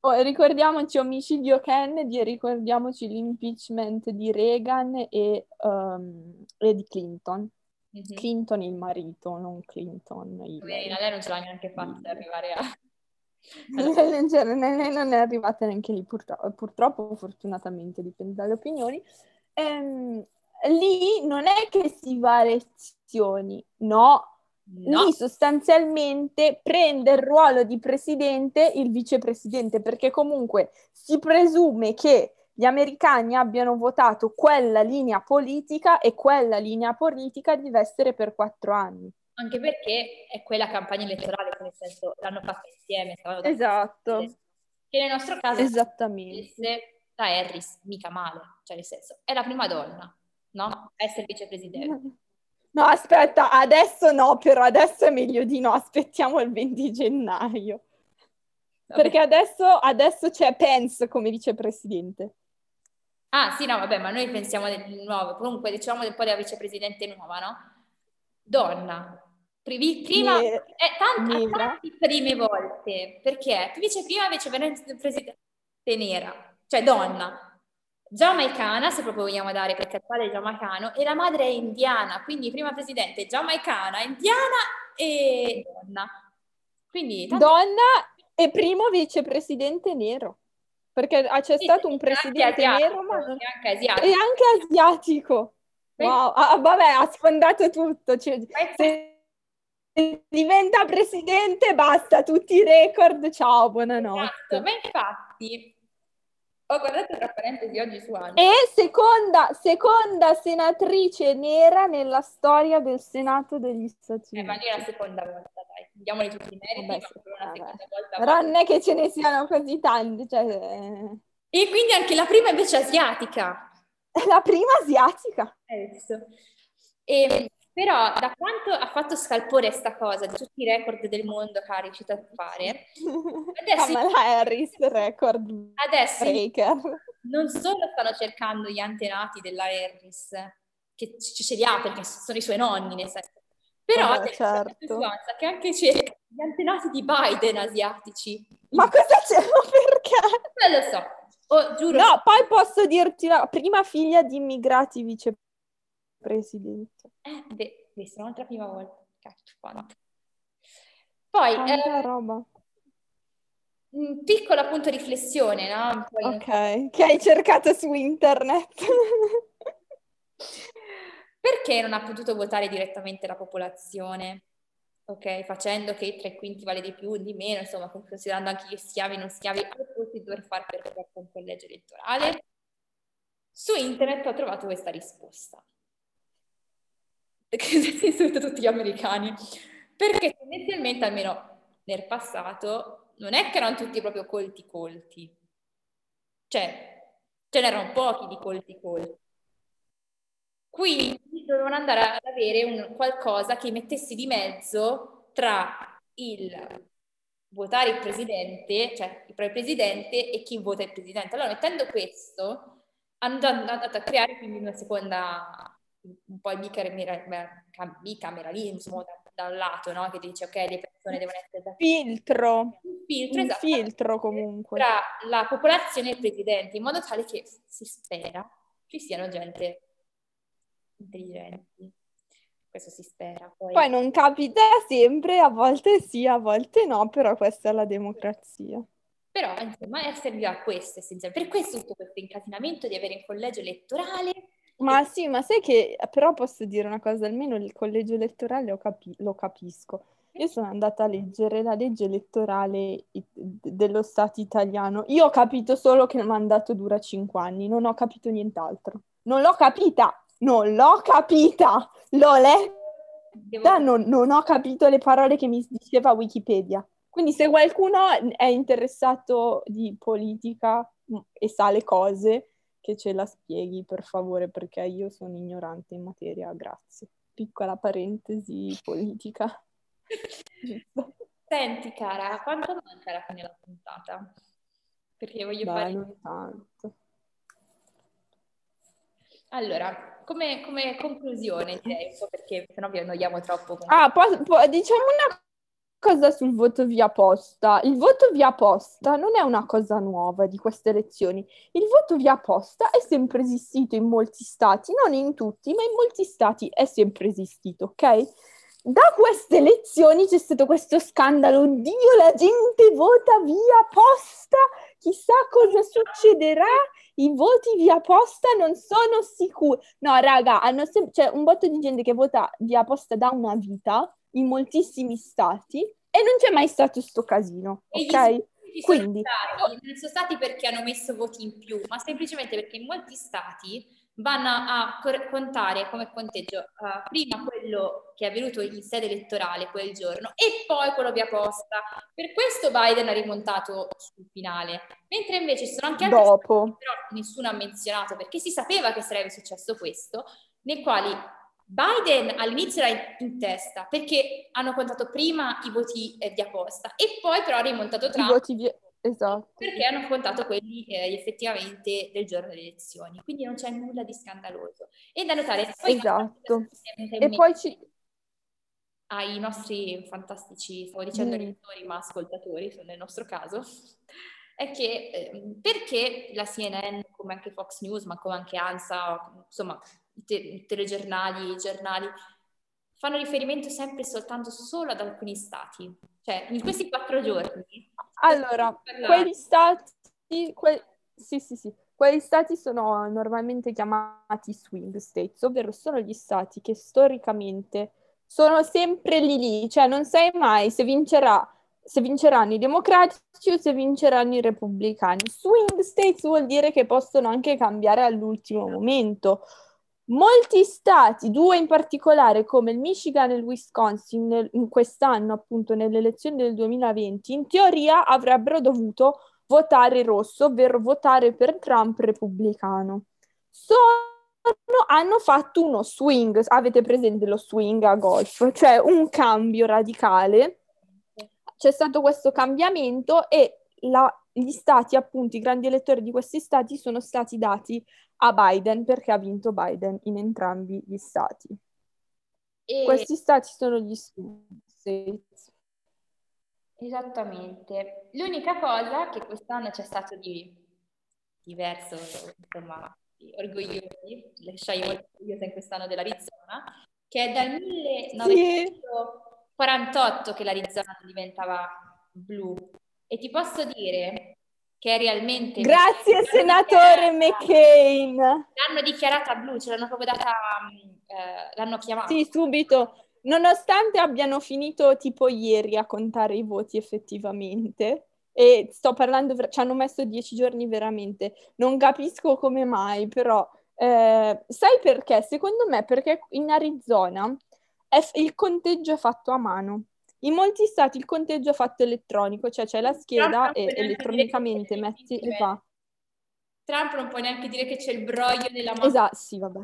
Oh, ricordiamoci omicidio Kennedy e ricordiamoci l'impeachment di Reagan e, um, e di Clinton. Mm-hmm. Clinton il marito, non Clinton il... Poverina, lei non ce l'ha neanche fatta per arrivare a... cioè, lei non è arrivata neanche lì, purtroppo, purtroppo fortunatamente, dipende dalle opinioni. Ehm, lì non è che si va a lezioni, no. no. Lì sostanzialmente prende il ruolo di presidente il vicepresidente, perché comunque si presume che gli americani abbiano votato quella linea politica e quella linea politica deve essere per quattro anni. Anche perché è quella campagna elettorale, nel senso l'hanno fatta insieme. Esatto. Che nel nostro caso Esattamente. la Harris, mica male, cioè nel senso è la prima donna, no? A essere vicepresidente. No, aspetta, adesso no, però adesso è meglio di no, aspettiamo il 20 gennaio. Vabbè. Perché adesso, adesso c'è Pence come vicepresidente. Ah, sì, no, vabbè, ma noi pensiamo del nuovo. Comunque, diciamo un po' della vicepresidente nuova, no? Donna. Prima, eh, tant- tante prime volte, perché vice prima vicepresidente nera, cioè donna. giamaicana, se proprio vogliamo dare, perché il padre è giamaicano, e la madre è indiana, quindi prima presidente giamaicana, indiana e donna. Quindi, tanti... Donna e primo vicepresidente nero. Perché c'è stato un presidente nero, ma anche asiatico. E anche asiatico. Wow, ah, vabbè, ha sfondato tutto. Cioè, se diventa presidente, basta, tutti i record, ciao, buonanotte. Esatto, ma infatti, ho guardato tra parentesi oggi su Anna. E seconda, seconda senatrice nera nella storia del Senato degli Stati Uniti. Eh, ma lì è la seconda volta, dai. Diamoli tutti i meriti, vabbè, sì, una seconda volta. Però non è che ce ne siano così tanti. Cioè... Eh. E quindi anche la prima invece asiatica. La prima asiatica. E però da quanto ha fatto scalpore sta cosa di tutti i record del mondo che ha riuscito a fare, adesso, Kamala Harris, record adesso breaker. non solo stanno cercando gli antenati della Harris, che ce li ha perché sono i suoi nonni, nel senso. Però eh, certo. che anche cerca gli antenati di Biden asiatici. Ma cosa c'è? Perché? Non lo so. Oh, giuro. No, poi posso dirti la prima figlia di immigrati vice presidente. Eh, beh, questa è un'altra prima volta. Cacchio, quanto. Poi, eh, roba. Un piccolo appunto riflessione, no? Poi... Ok, che hai cercato su internet. Perché non ha potuto votare direttamente la popolazione? Ok, facendo che tre quinti vale di più, di meno, insomma, considerando anche gli schiavi e non schiavi, ha potuto dover fare per un collegio elettorale. Su internet ho trovato questa risposta che si insulta tutti gli americani, perché tendenzialmente, almeno nel passato, non è che erano tutti proprio colti colti, cioè ce n'erano pochi di colti colti. Quindi dovevano andare ad avere un, qualcosa che mettesse di mezzo tra il votare il presidente, cioè il presidente e chi vota il presidente. Allora, mettendo questo, hanno andato a creare quindi una seconda un po' il bicameralismo da, da un lato, no? che dice ok, le persone devono essere da filtro, un filtro, un esatto, filtro comunque tra la popolazione e il presidente, in modo tale che si spera ci siano gente intelligenti. Questo si spera. Poi... Poi non capita sempre, a volte sì, a volte no, però questa è la democrazia. Però, insomma, servirà a questo essenzialmente. Per questo tutto questo incasinamento di avere un collegio elettorale ma sì, ma sai che però posso dire una cosa, almeno il collegio elettorale lo, capi- lo capisco. Io sono andata a leggere la legge elettorale dello Stato italiano. Io ho capito solo che il mandato dura cinque anni, non ho capito nient'altro. Non l'ho capita, non l'ho capita, l'ho letta, non, non ho capito le parole che mi diceva Wikipedia. Quindi se qualcuno è interessato di politica mm, e sa le cose, che ce la spieghi per favore perché io sono ignorante in materia, grazie. Piccola parentesi politica. Senti cara, quanto manca alla fine della puntata? Perché voglio Beh, fare... non tanto. Allora, come, come conclusione direi, perché sennò vi annoiamo troppo. Ah, po- po- diciamo una cosa sul voto via posta. Il voto via posta non è una cosa nuova di queste elezioni. Il voto via posta è sempre esistito in molti stati, non in tutti, ma in molti stati è sempre esistito, ok? Da queste elezioni c'è stato questo scandalo, oddio la gente vota via posta, chissà cosa succederà, i voti via posta non sono sicuri. No raga, hanno sem- c'è un botto di gente che vota via posta da una vita in moltissimi stati e non c'è mai stato sto casino, ok? Quindi stati, non sono stati perché hanno messo voti in più, ma semplicemente perché in molti stati vanno a contare come conteggio uh, prima quello che è avvenuto in sede elettorale quel giorno e poi quello via posta. Per questo Biden ha rimontato sul finale, mentre invece ci sono anche altri Dopo. Stati, però nessuno ha menzionato perché si sapeva che sarebbe successo questo, nei quali Biden all'inizio era in testa perché hanno contato prima i voti eh, di apposta e poi però ha rimontato Trump. I voti di... Esatto. Perché hanno contato quelli eh, effettivamente del giorno delle elezioni. Quindi non c'è nulla di scandaloso. E da notare... Poi esatto. E poi ci... Ai nostri fantastici, stavo dicendo mm. lettori, ma ascoltatori, nel nostro caso, è che eh, perché la CNN, come anche Fox News, ma come anche ANSA, insomma, i, te- telegiornali, i giornali, fanno riferimento sempre e soltanto solo ad alcuni stati. Cioè, in questi quattro giorni... Allora, quegli stati... Que- sì, sì, sì. Quegli stati sono normalmente chiamati swing states, ovvero sono gli stati che storicamente sono sempre lì lì, cioè non sai mai se vincerà se vinceranno i democratici o se vinceranno i repubblicani. Swing states vuol dire che possono anche cambiare all'ultimo momento. Molti stati, due in particolare come il Michigan e il Wisconsin, nel, in quest'anno appunto nelle elezioni del 2020, in teoria avrebbero dovuto votare rosso, ovvero votare per Trump repubblicano. Sono, hanno fatto uno swing, avete presente lo swing a golf, cioè un cambio radicale. C'è stato questo cambiamento e la, gli stati, appunto, i grandi elettori di questi stati sono stati dati a Biden perché ha vinto Biden in entrambi gli stati. E... Questi stati sono gli states. Esattamente. L'unica cosa che quest'anno c'è stato di diverso, insomma, orgogliosi, lasciai molto orgogliosa in quest'anno dell'Arizona, che è dal 1900... Sì 48 che l'Arizona diventava blu. E ti posso dire che è realmente... Grazie senatore McCain! L'hanno dichiarata blu, ce l'hanno proprio data, eh, l'hanno chiamata. Sì, subito. Nonostante abbiano finito tipo ieri a contare i voti effettivamente, e sto parlando, ci hanno messo dieci giorni veramente, non capisco come mai, però... Eh, sai perché? Secondo me perché in Arizona è, il conteggio è fatto a mano. In molti stati il conteggio è fatto elettronico, cioè c'è la scheda e elettronicamente metti e va. Trump non può neanche dire che c'è il broglio nella mano. Esatto, sì, vabbè.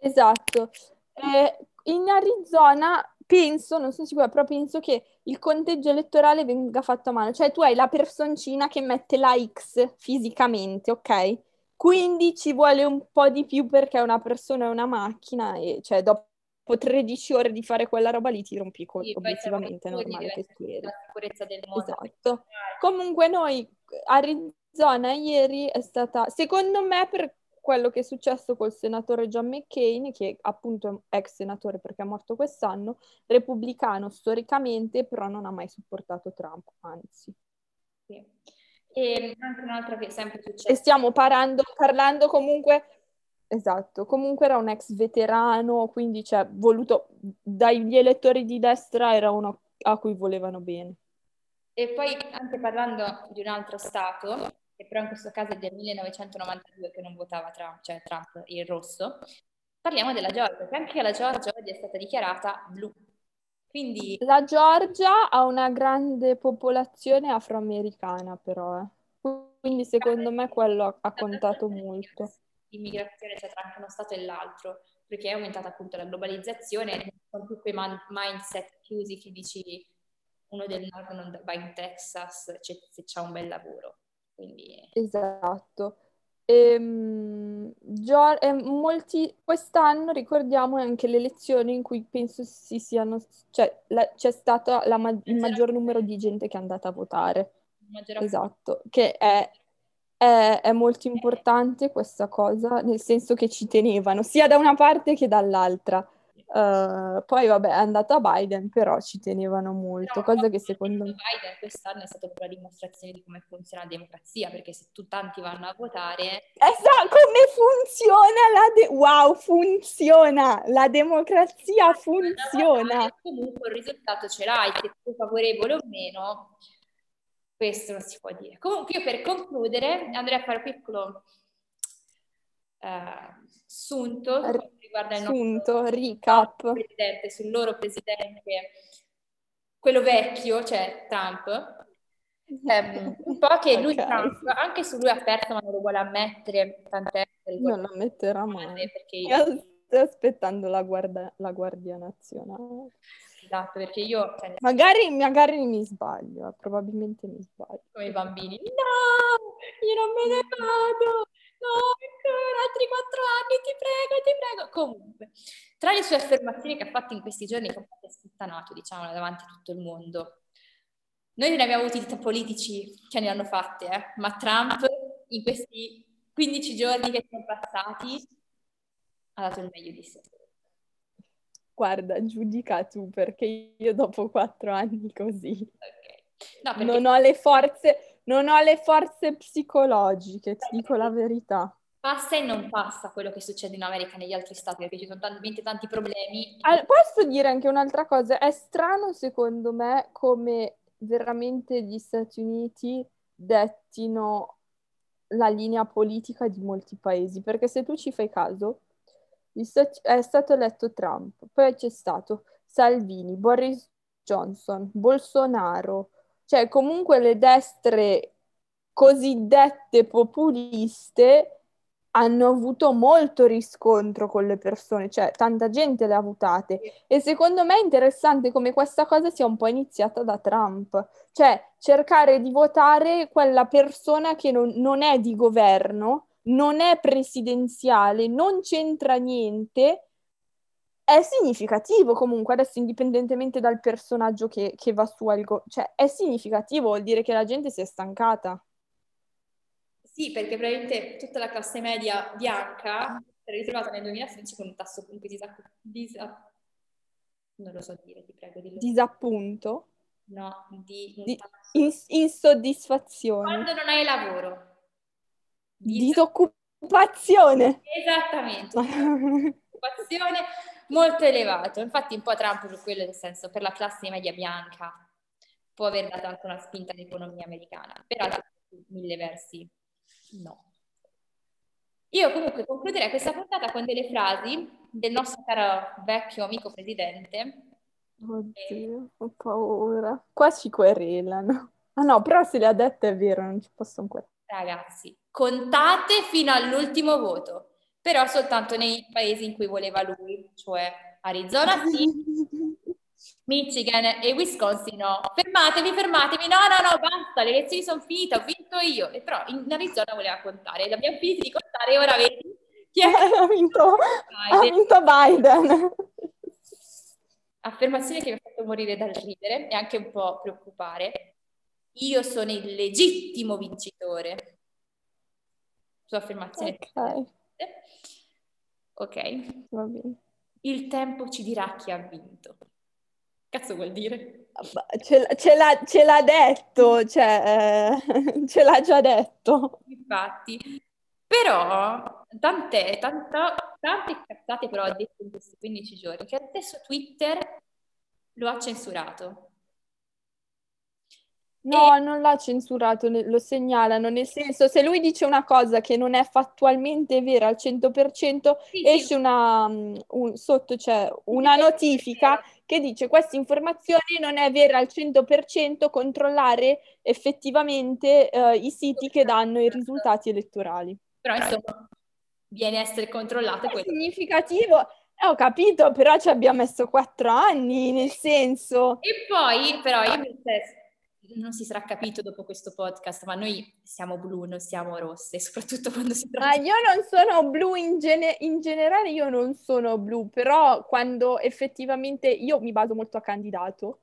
Esatto. Eh, in Arizona penso, non sono sicura, però penso che il conteggio elettorale venga fatto a mano. Cioè tu hai la personcina che mette la X fisicamente, ok? Quindi ci vuole un po' di più perché una persona è una macchina e cioè dopo dopo 13 ore di fare quella roba lì ti rompi con, sì, obiettivamente, è normale che eri. La sicurezza del mondo. Esatto. Comunque noi, Arizona ieri è stata, secondo me per quello che è successo col senatore John McCain, che appunto è ex senatore perché è morto quest'anno, repubblicano storicamente, però non ha mai supportato Trump, anzi. Sì. E anche un'altra che è sempre successa. E stiamo parando, parlando comunque Esatto, comunque era un ex veterano, quindi cioè, voluto dagli elettori di destra era uno a cui volevano bene. E poi anche parlando di un altro Stato, che però in questo caso è del 1992 che non votava Trump, cioè Trump il rosso, parliamo della Georgia, che anche la Georgia oggi è stata dichiarata blu. Quindi... La Georgia ha una grande popolazione afroamericana però, eh. quindi secondo me quello ha contato molto immigrazione c'è tra anche uno Stato e l'altro, perché è aumentata appunto la globalizzazione, con tutti quei man- mindset chiusi che dici uno del nord non va in Texas cioè, se c'ha un bel lavoro. Quindi... Esatto. Ehm, Gio- eh, molti, quest'anno ricordiamo anche le elezioni in cui penso si siano, cioè la, c'è stato ma- il maggior numero di gente che è andata a votare. Esatto, che è è, è, molto importante questa cosa, nel senso che ci tenevano, sia da una parte che dall'altra. Uh, poi vabbè, è andata Biden, però ci tenevano molto, no, cosa che secondo me... Biden quest'anno è stata proprio la dimostrazione di come funziona la democrazia, perché se tu tanti vanno a votare... Esatto, come funziona la... De- wow, funziona! La democrazia funziona! Comunque il risultato ce l'hai, se tu favorevole o meno, questo non si può dire. Comunque io per concludere andrei a fare un piccolo uh, sunto riguardo il sunto, nostro recap. presidente, sul loro presidente, quello vecchio, cioè Trump. Um, un po' che lui okay. Trump, anche se lui ha perso, ma non lo vuole ammettere, tant'è. Non lo ammetterà mai. Perché io... Sto aspettando la, guarda, la Guardia Nazionale. Esatto, perché io... Cioè, magari, magari mi sbaglio, eh, probabilmente mi sbaglio. Come i bambini. No, io non me ne vado! No, ancora altri quattro anni, ti prego, ti prego. Comunque, tra le sue affermazioni che ha fatto in questi giorni, che ha sputtanato, diciamo, davanti a tutto il mondo, Noi ne abbiamo avuti politici che ne hanno fatte, eh? ma Trump in questi 15 giorni che sono passati ha dato il meglio di sé. Guarda, giudica tu, perché io dopo quattro anni così okay. no, perché... non, ho le forze, non ho le forze psicologiche, ti dico la verità. Passa e non passa quello che succede in America negli altri stati, perché ci sono talmente tanti problemi. Allora, posso dire anche un'altra cosa? È strano secondo me come veramente gli Stati Uniti dettino la linea politica di molti paesi, perché se tu ci fai caso, è stato eletto Trump, poi c'è stato Salvini, Boris Johnson, Bolsonaro, cioè comunque le destre cosiddette populiste hanno avuto molto riscontro con le persone, cioè tanta gente le ha votate. E secondo me è interessante come questa cosa sia un po' iniziata da Trump, cioè cercare di votare quella persona che non, non è di governo, non è presidenziale, non c'entra niente, è significativo comunque, adesso indipendentemente dal personaggio che, che va su al go- cioè è significativo, vuol dire che la gente si è stancata. Sì, perché probabilmente tutta la classe media bianca si è ritrovata nel 2016 con un tasso comunque disappunto. Disa- non lo so dire, ti prego. Dillo. Disappunto? No, di, di ins- insoddisfazione. Quando non hai lavoro Disoccupazione. Esattamente. Disoccupazione molto elevato. Infatti un po' Trump per quello, nel senso, per la classe media bianca può aver dato anche una spinta all'economia americana, però mille versi no. Io comunque concluderei questa puntata con delle frasi del nostro caro vecchio amico presidente. Oddio, ho paura. Qua ci querelano. Ah no, però se le ha dette è vero, non ci possono querelare. Ragazzi, contate fino all'ultimo voto, però soltanto nei paesi in cui voleva lui, cioè Arizona sì, Michigan e Wisconsin no. Fermatevi, fermatevi, no, no, no, basta, le elezioni sono finite, ho vinto io. E però in Arizona voleva contare, abbiamo finito di contare e ora vedi chi è... ha, vinto, ha vinto Biden. Affermazione che mi ha fatto morire dal ridere e anche un po' preoccupare. Io sono il legittimo vincitore. Sua affermazione. Ok. Ok. Va bene. Il tempo ci dirà chi ha vinto. Cazzo vuol dire? Ce, ce, l'ha, ce l'ha, detto, cioè, eh, ce l'ha già detto. Infatti. Però, tante, tanta, tante cazzate però ha detto in questi 15 giorni, che adesso Twitter lo ha censurato. No, e... non l'ha censurato, lo segnalano, nel senso se lui dice una cosa che non è fattualmente vera al 100%, sì, esce sì. una, mm, un, sotto c'è una notifica che dice questa informazione non è vera al 100%, controllare effettivamente uh, i siti che danno i risultati elettorali. Però insomma, viene a essere controllato. È significativo, eh, ho capito, però ci abbiamo messo quattro anni, nel senso... E poi, però, io mi stesso non si sarà capito dopo questo podcast, ma noi siamo blu, non siamo rosse, soprattutto quando si tratta... Ah, io non sono blu in, gene- in, generale, io non sono blu, però quando effettivamente io mi baso molto a candidato,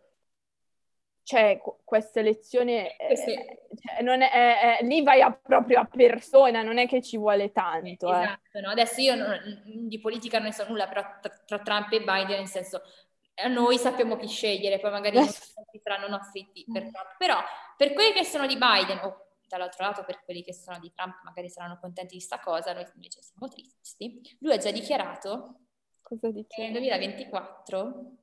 cioè questa elezione eh, cioè, non è, è, lì vai a, proprio a persona, non è che ci vuole tanto. Eh, esatto, no? adesso io non, di politica non ne so nulla, però tra, tra Trump e Biden, nel senso noi sappiamo chi scegliere, poi magari non saranno nostri per però per quelli che sono di Biden o dall'altro lato per quelli che sono di Trump magari saranno contenti di sta cosa, noi invece siamo tristi. Lui ha già dichiarato che nel 2024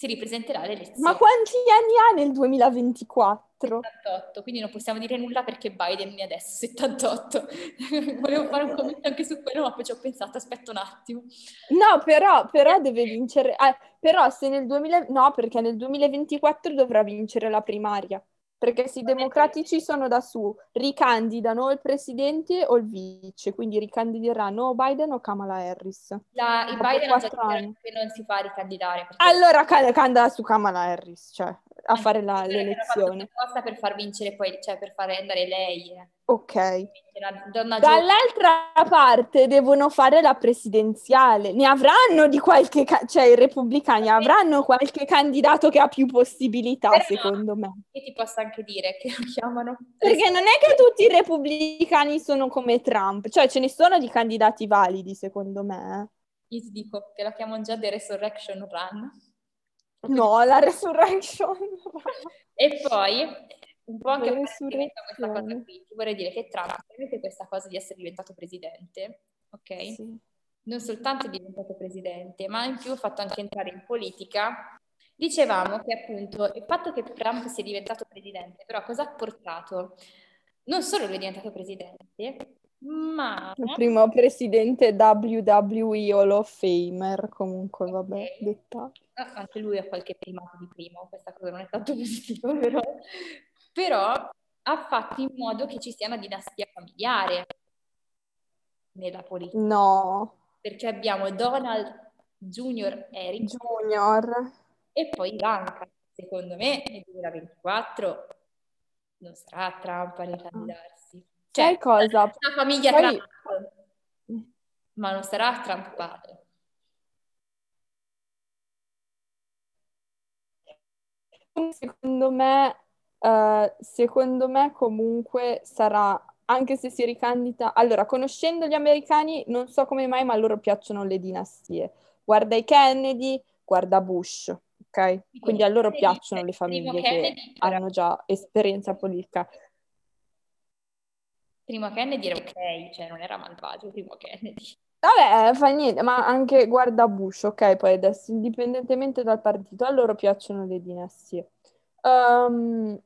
si ripresenterà l'elezione. Ma quanti anni ha nel 2024? 78, quindi non possiamo dire nulla perché Biden è adesso 78. Volevo fare un commento anche su quello, ma poi ci ho pensato, aspetta un attimo. No, però, però deve vincere, eh, però se nel 2000, no, perché nel 2024 dovrà vincere la primaria. Perché se i democratici sono da su, ricandidano il presidente o il vice, quindi ricandideranno o Biden o Kamala Harris. La, il Biden ha già detto che non si fa ricandidare. Perché... Allora candida su Kamala Harris, cioè a fare la, l'elezione. apposta per far vincere poi, cioè per far andare lei. Eh. Ok. Dall'altra parte devono fare la presidenziale. Ne avranno di qualche, ca- cioè i repubblicani avranno qualche candidato che ha più possibilità, Però secondo me. Io ti posso anche dire che lo chiamano. Perché non è che tutti i repubblicani sono come Trump, cioè ce ne sono di candidati validi, secondo me. Eh. Io ti dico che la chiamano già The Resurrection Run. No, la Resurrection. e poi un po' anche per questa cosa qui, ti vorrei dire che Trump, tramite questa cosa di essere diventato presidente, ok? Sì. Non soltanto è diventato presidente, ma in più ha fatto anche entrare in politica. Dicevamo che appunto il fatto che Trump sia diventato presidente, però cosa ha portato? Non solo lui è diventato presidente, ma... Il primo presidente WWE Hall of Famer, comunque, vabbè, dettaglio. Ah, anche lui ha qualche primato di primo, questa cosa non è tanto positiva, però però ha fatto in modo che ci sia una dinastia familiare nella politica. No. Perché abbiamo Donald Junior Eric Junior e poi Ivanka. Secondo me nel 2024 non sarà Trump a ricandidarsi. Cioè, Sai cosa? La famiglia poi... Trump, ma non sarà Trump padre. Secondo me Uh, secondo me comunque sarà, anche se si ricandida, allora conoscendo gli americani non so come mai, ma a loro piacciono le dinastie. Guarda i Kennedy, guarda Bush, ok? Quindi a loro piacciono le famiglie che hanno già esperienza politica. Primo Kennedy era ok, cioè non era malvagio, primo Kennedy. Vabbè, fa niente, ma anche guarda Bush, ok? Poi adesso, indipendentemente dal partito, a loro piacciono le dinastie. Um,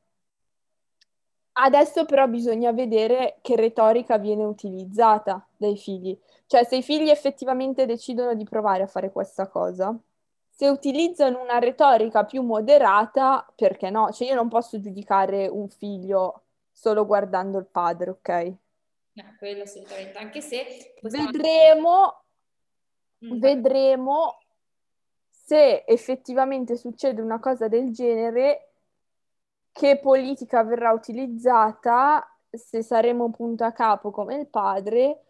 Adesso però bisogna vedere che retorica viene utilizzata dai figli. Cioè, se i figli effettivamente decidono di provare a fare questa cosa, se utilizzano una retorica più moderata, perché no? Cioè, io non posso giudicare un figlio solo guardando il padre, ok? No, quello assolutamente, anche se... Vedremo, mm. vedremo se effettivamente succede una cosa del genere che politica verrà utilizzata, se saremo punto a capo come il padre,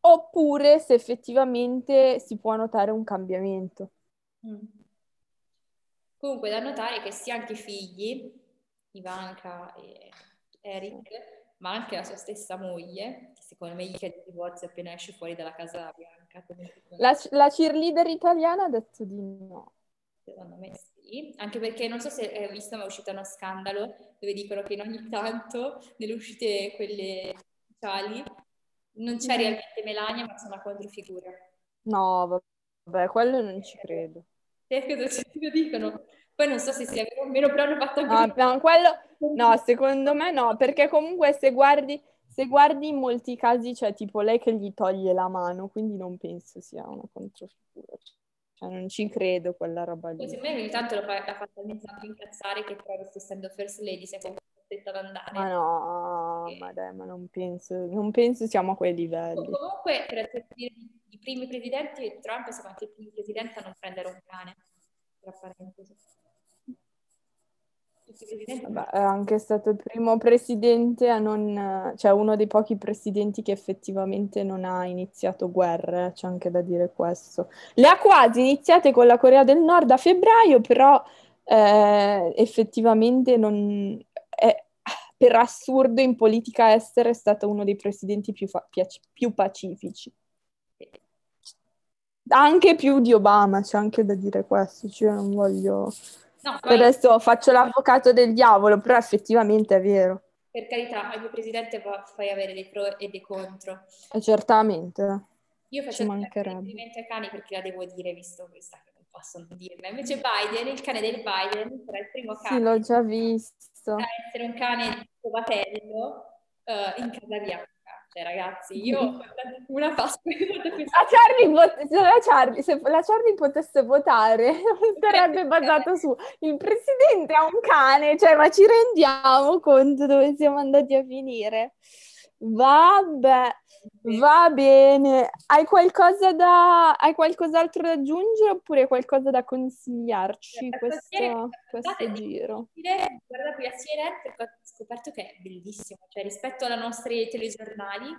oppure se effettivamente si può notare un cambiamento. Mm. Comunque da notare che sia anche i figli, Ivanka e Eric, ma anche la sua stessa moglie, che secondo me gli chiede divorzio appena esce fuori dalla casa bianca. La, la cheerleader italiana ha detto di no. Secondo me sì anche perché non so se hai visto, ma è uscito uno scandalo dove dicono che in ogni tanto, nelle uscite quelle ufficiali, non c'è mm. realmente Melania, ma c'è una controfigura. No, vabbè, quello non ci credo. Cosa ci dicono? Poi non so se sia vero o meno, però hanno fatto anche... No, no, quello... no, secondo me no, perché comunque se guardi, se guardi in molti casi c'è tipo lei che gli toglie la mano, quindi non penso sia una controfigura. Cioè, non ci credo quella roba lì. Secondo me ogni tanto l'ha fatto tanto incazzare che però essendo first lady si è costretta ad andare. Ma no, e... ma dai, ma non penso, non penso siamo a quei livelli. Comunque, per dire i primi presidenti, Trump è stato anche il primo presidente a non prendere un cane, tra parentesi. Vabbè, è anche stato il primo presidente a non, cioè uno dei pochi presidenti che effettivamente non ha iniziato guerre, c'è anche da dire questo. Le ha quasi iniziate con la Corea del Nord a febbraio, però eh, effettivamente non, è, per assurdo in politica estera è stato uno dei presidenti più, fa- più pacifici. Anche più di Obama, c'è anche da dire questo, cioè non voglio... No, poi... Adesso faccio l'avvocato del diavolo, però effettivamente è vero. Per carità, ogni presidente fai avere dei pro e dei contro. Eh, certamente. Io faccio riferimento ai cani perché la devo dire, visto questa che non possono dirla. Invece Biden, il cane del Biden, sarà il primo cane. Sì, l'ho già visto. A essere un cane covatello uh, in casa bianca. Cioè, ragazzi, io una Pasqua la Charlie, se, la Charlie, se la Charlie potesse votare, sarebbe basato su il presidente ha un cane, cioè, ma ci rendiamo conto dove siamo andati a finire? Vabbè, va bene. Hai qualcosa da... Hai qualcos'altro da aggiungere oppure qualcosa da consigliarci questo, questo giro? Guarda qui a CNN perché ho scoperto che è bellissimo, cioè rispetto ai nostri telegiornali,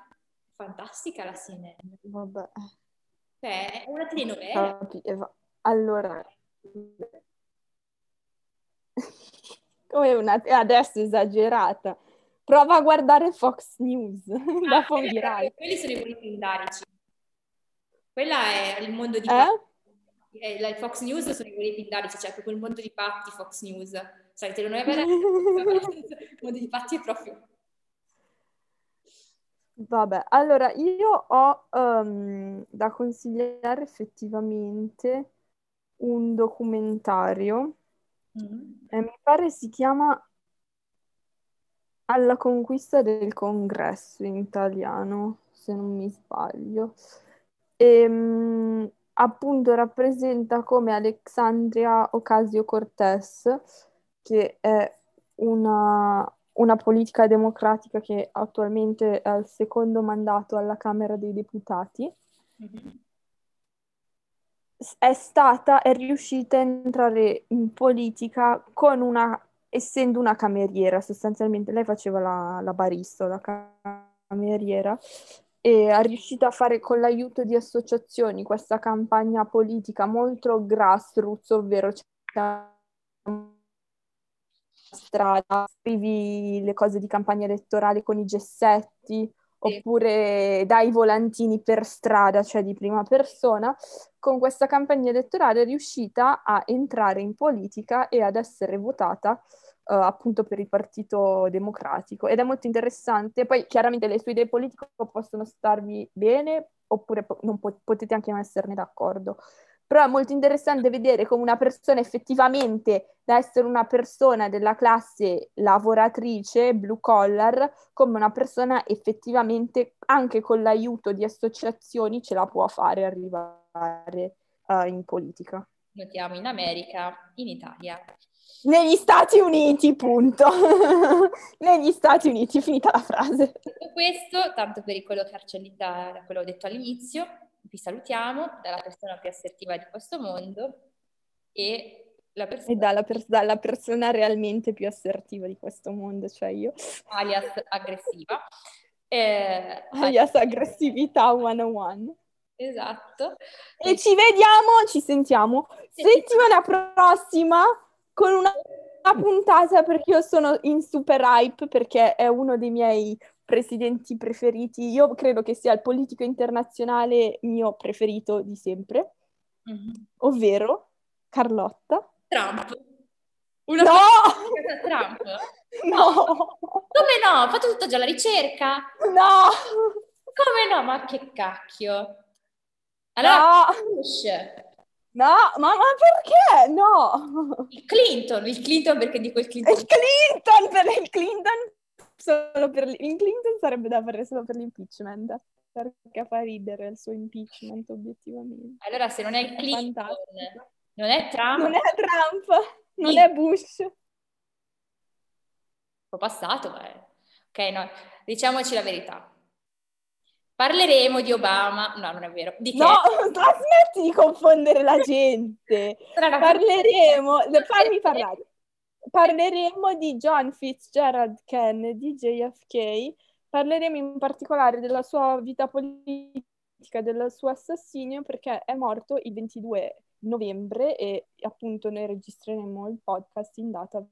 fantastica la CNN. Vabbè. Cioè, è una telenovela. Allora, come una... adesso esagerata Prova a guardare Fox News, da fondirai. Quelli sono i voli pindarici. Quella è il mondo di... Eh? Eh, la Fox News sono i voli pindarici, cioè il mondo di patti Fox News. Sai, telenovela il mondo di patti è proprio... Vabbè, allora io ho um, da consigliare effettivamente un documentario, mm. e mi pare si chiama alla conquista del congresso in italiano, se non mi sbaglio. E, ehm, appunto rappresenta come Alexandria Ocasio-Cortez, che è una, una politica democratica che attualmente è al secondo mandato alla Camera dei Deputati, mm-hmm. è stata, è riuscita a entrare in politica con una essendo una cameriera, sostanzialmente lei faceva la, la barista, la cameriera, e è riuscita a fare con l'aiuto di associazioni questa campagna politica molto grassroots, ovvero strada, scrivi le cose di campagna elettorale con i gessetti, oppure dai volantini per strada, cioè di prima persona, con questa campagna elettorale è riuscita a entrare in politica e ad essere votata uh, appunto per il Partito Democratico ed è molto interessante. Poi chiaramente le sue idee politiche possono starvi bene oppure po- po- potete anche non esserne d'accordo. Però è molto interessante vedere come una persona effettivamente, da essere una persona della classe lavoratrice, blue collar, come una persona effettivamente, anche con l'aiuto di associazioni, ce la può fare arrivare uh, in politica. Notiamo in America, in Italia. Negli Stati Uniti, punto. Negli Stati Uniti, finita la frase. Detto questo, tanto per quello da quello ho detto all'inizio, vi salutiamo dalla persona più assertiva di questo mondo e, persona... e dalla, per- dalla, persona realmente più assertiva di questo mondo, cioè io. Alias aggressiva. Eh, alias aggressività 101. Esatto. E ci vediamo, ci sentiamo settimana prossima con una puntata perché io sono in super hype perché è uno dei miei presidenti preferiti. Io credo che sia il politico internazionale mio preferito di sempre, mm-hmm. ovvero Carlotta. Trump. Una no! Trump? No! Come no? Ho fatto tutta già la ricerca. No! Come no? Ma che cacchio. Allora, no! Bush. No, ma, ma, perché? No! Il Clinton, il Clinton perché di quel Clinton. Il Clinton per il Clinton solo per il Clinton sarebbe da fare solo per l'impeachment. Perché fa ridere il suo impeachment, obiettivamente. Allora, se non è Clinton, non è Trump. Non è Trump, non sì. è Bush. Un po' passato, è... Ok, no, diciamoci la verità. Parleremo di Obama. No, non è vero. Di che? No, smetti di confondere la gente. Parleremo, fammi parlare. Parleremo di John Fitzgerald Kennedy, JFK. Parleremo in particolare della sua vita politica, del suo assassinio, perché è morto il 22 novembre e appunto noi registreremo il podcast in data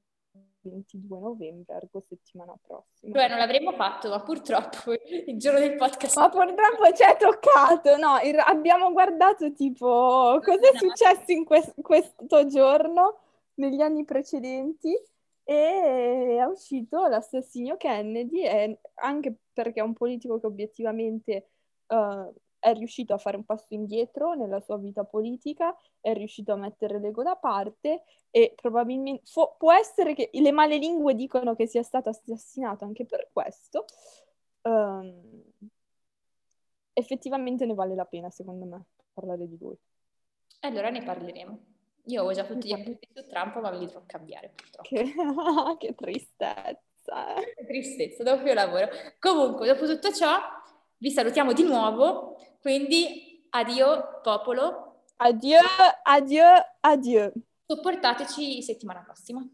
22 novembre, ergo settimana prossima. Cioè non l'avremmo fatto, ma purtroppo il giorno del podcast... Ma purtroppo ci è toccato, no, il, abbiamo guardato tipo cosa è successo in que- questo giorno, negli anni precedenti, e è uscito l'assassinio Kennedy, e anche perché è un politico che obiettivamente... Uh, è riuscito a fare un passo indietro nella sua vita politica, è riuscito a mettere l'ego da parte e probabilmente fo- può essere che le male lingue dicono che sia stato assassinato anche per questo. Um, effettivamente ne vale la pena, secondo me, parlare di lui. Allora ne parleremo. Io ho già tutti gli appunti su Trump, ma me li devo cambiare purtroppo. Che, che tristezza. tristezza, doppio lavoro. Comunque, dopo tutto ciò, vi salutiamo di nuovo, quindi addio popolo. Addio, addio, addio. Sopportateci settimana prossima.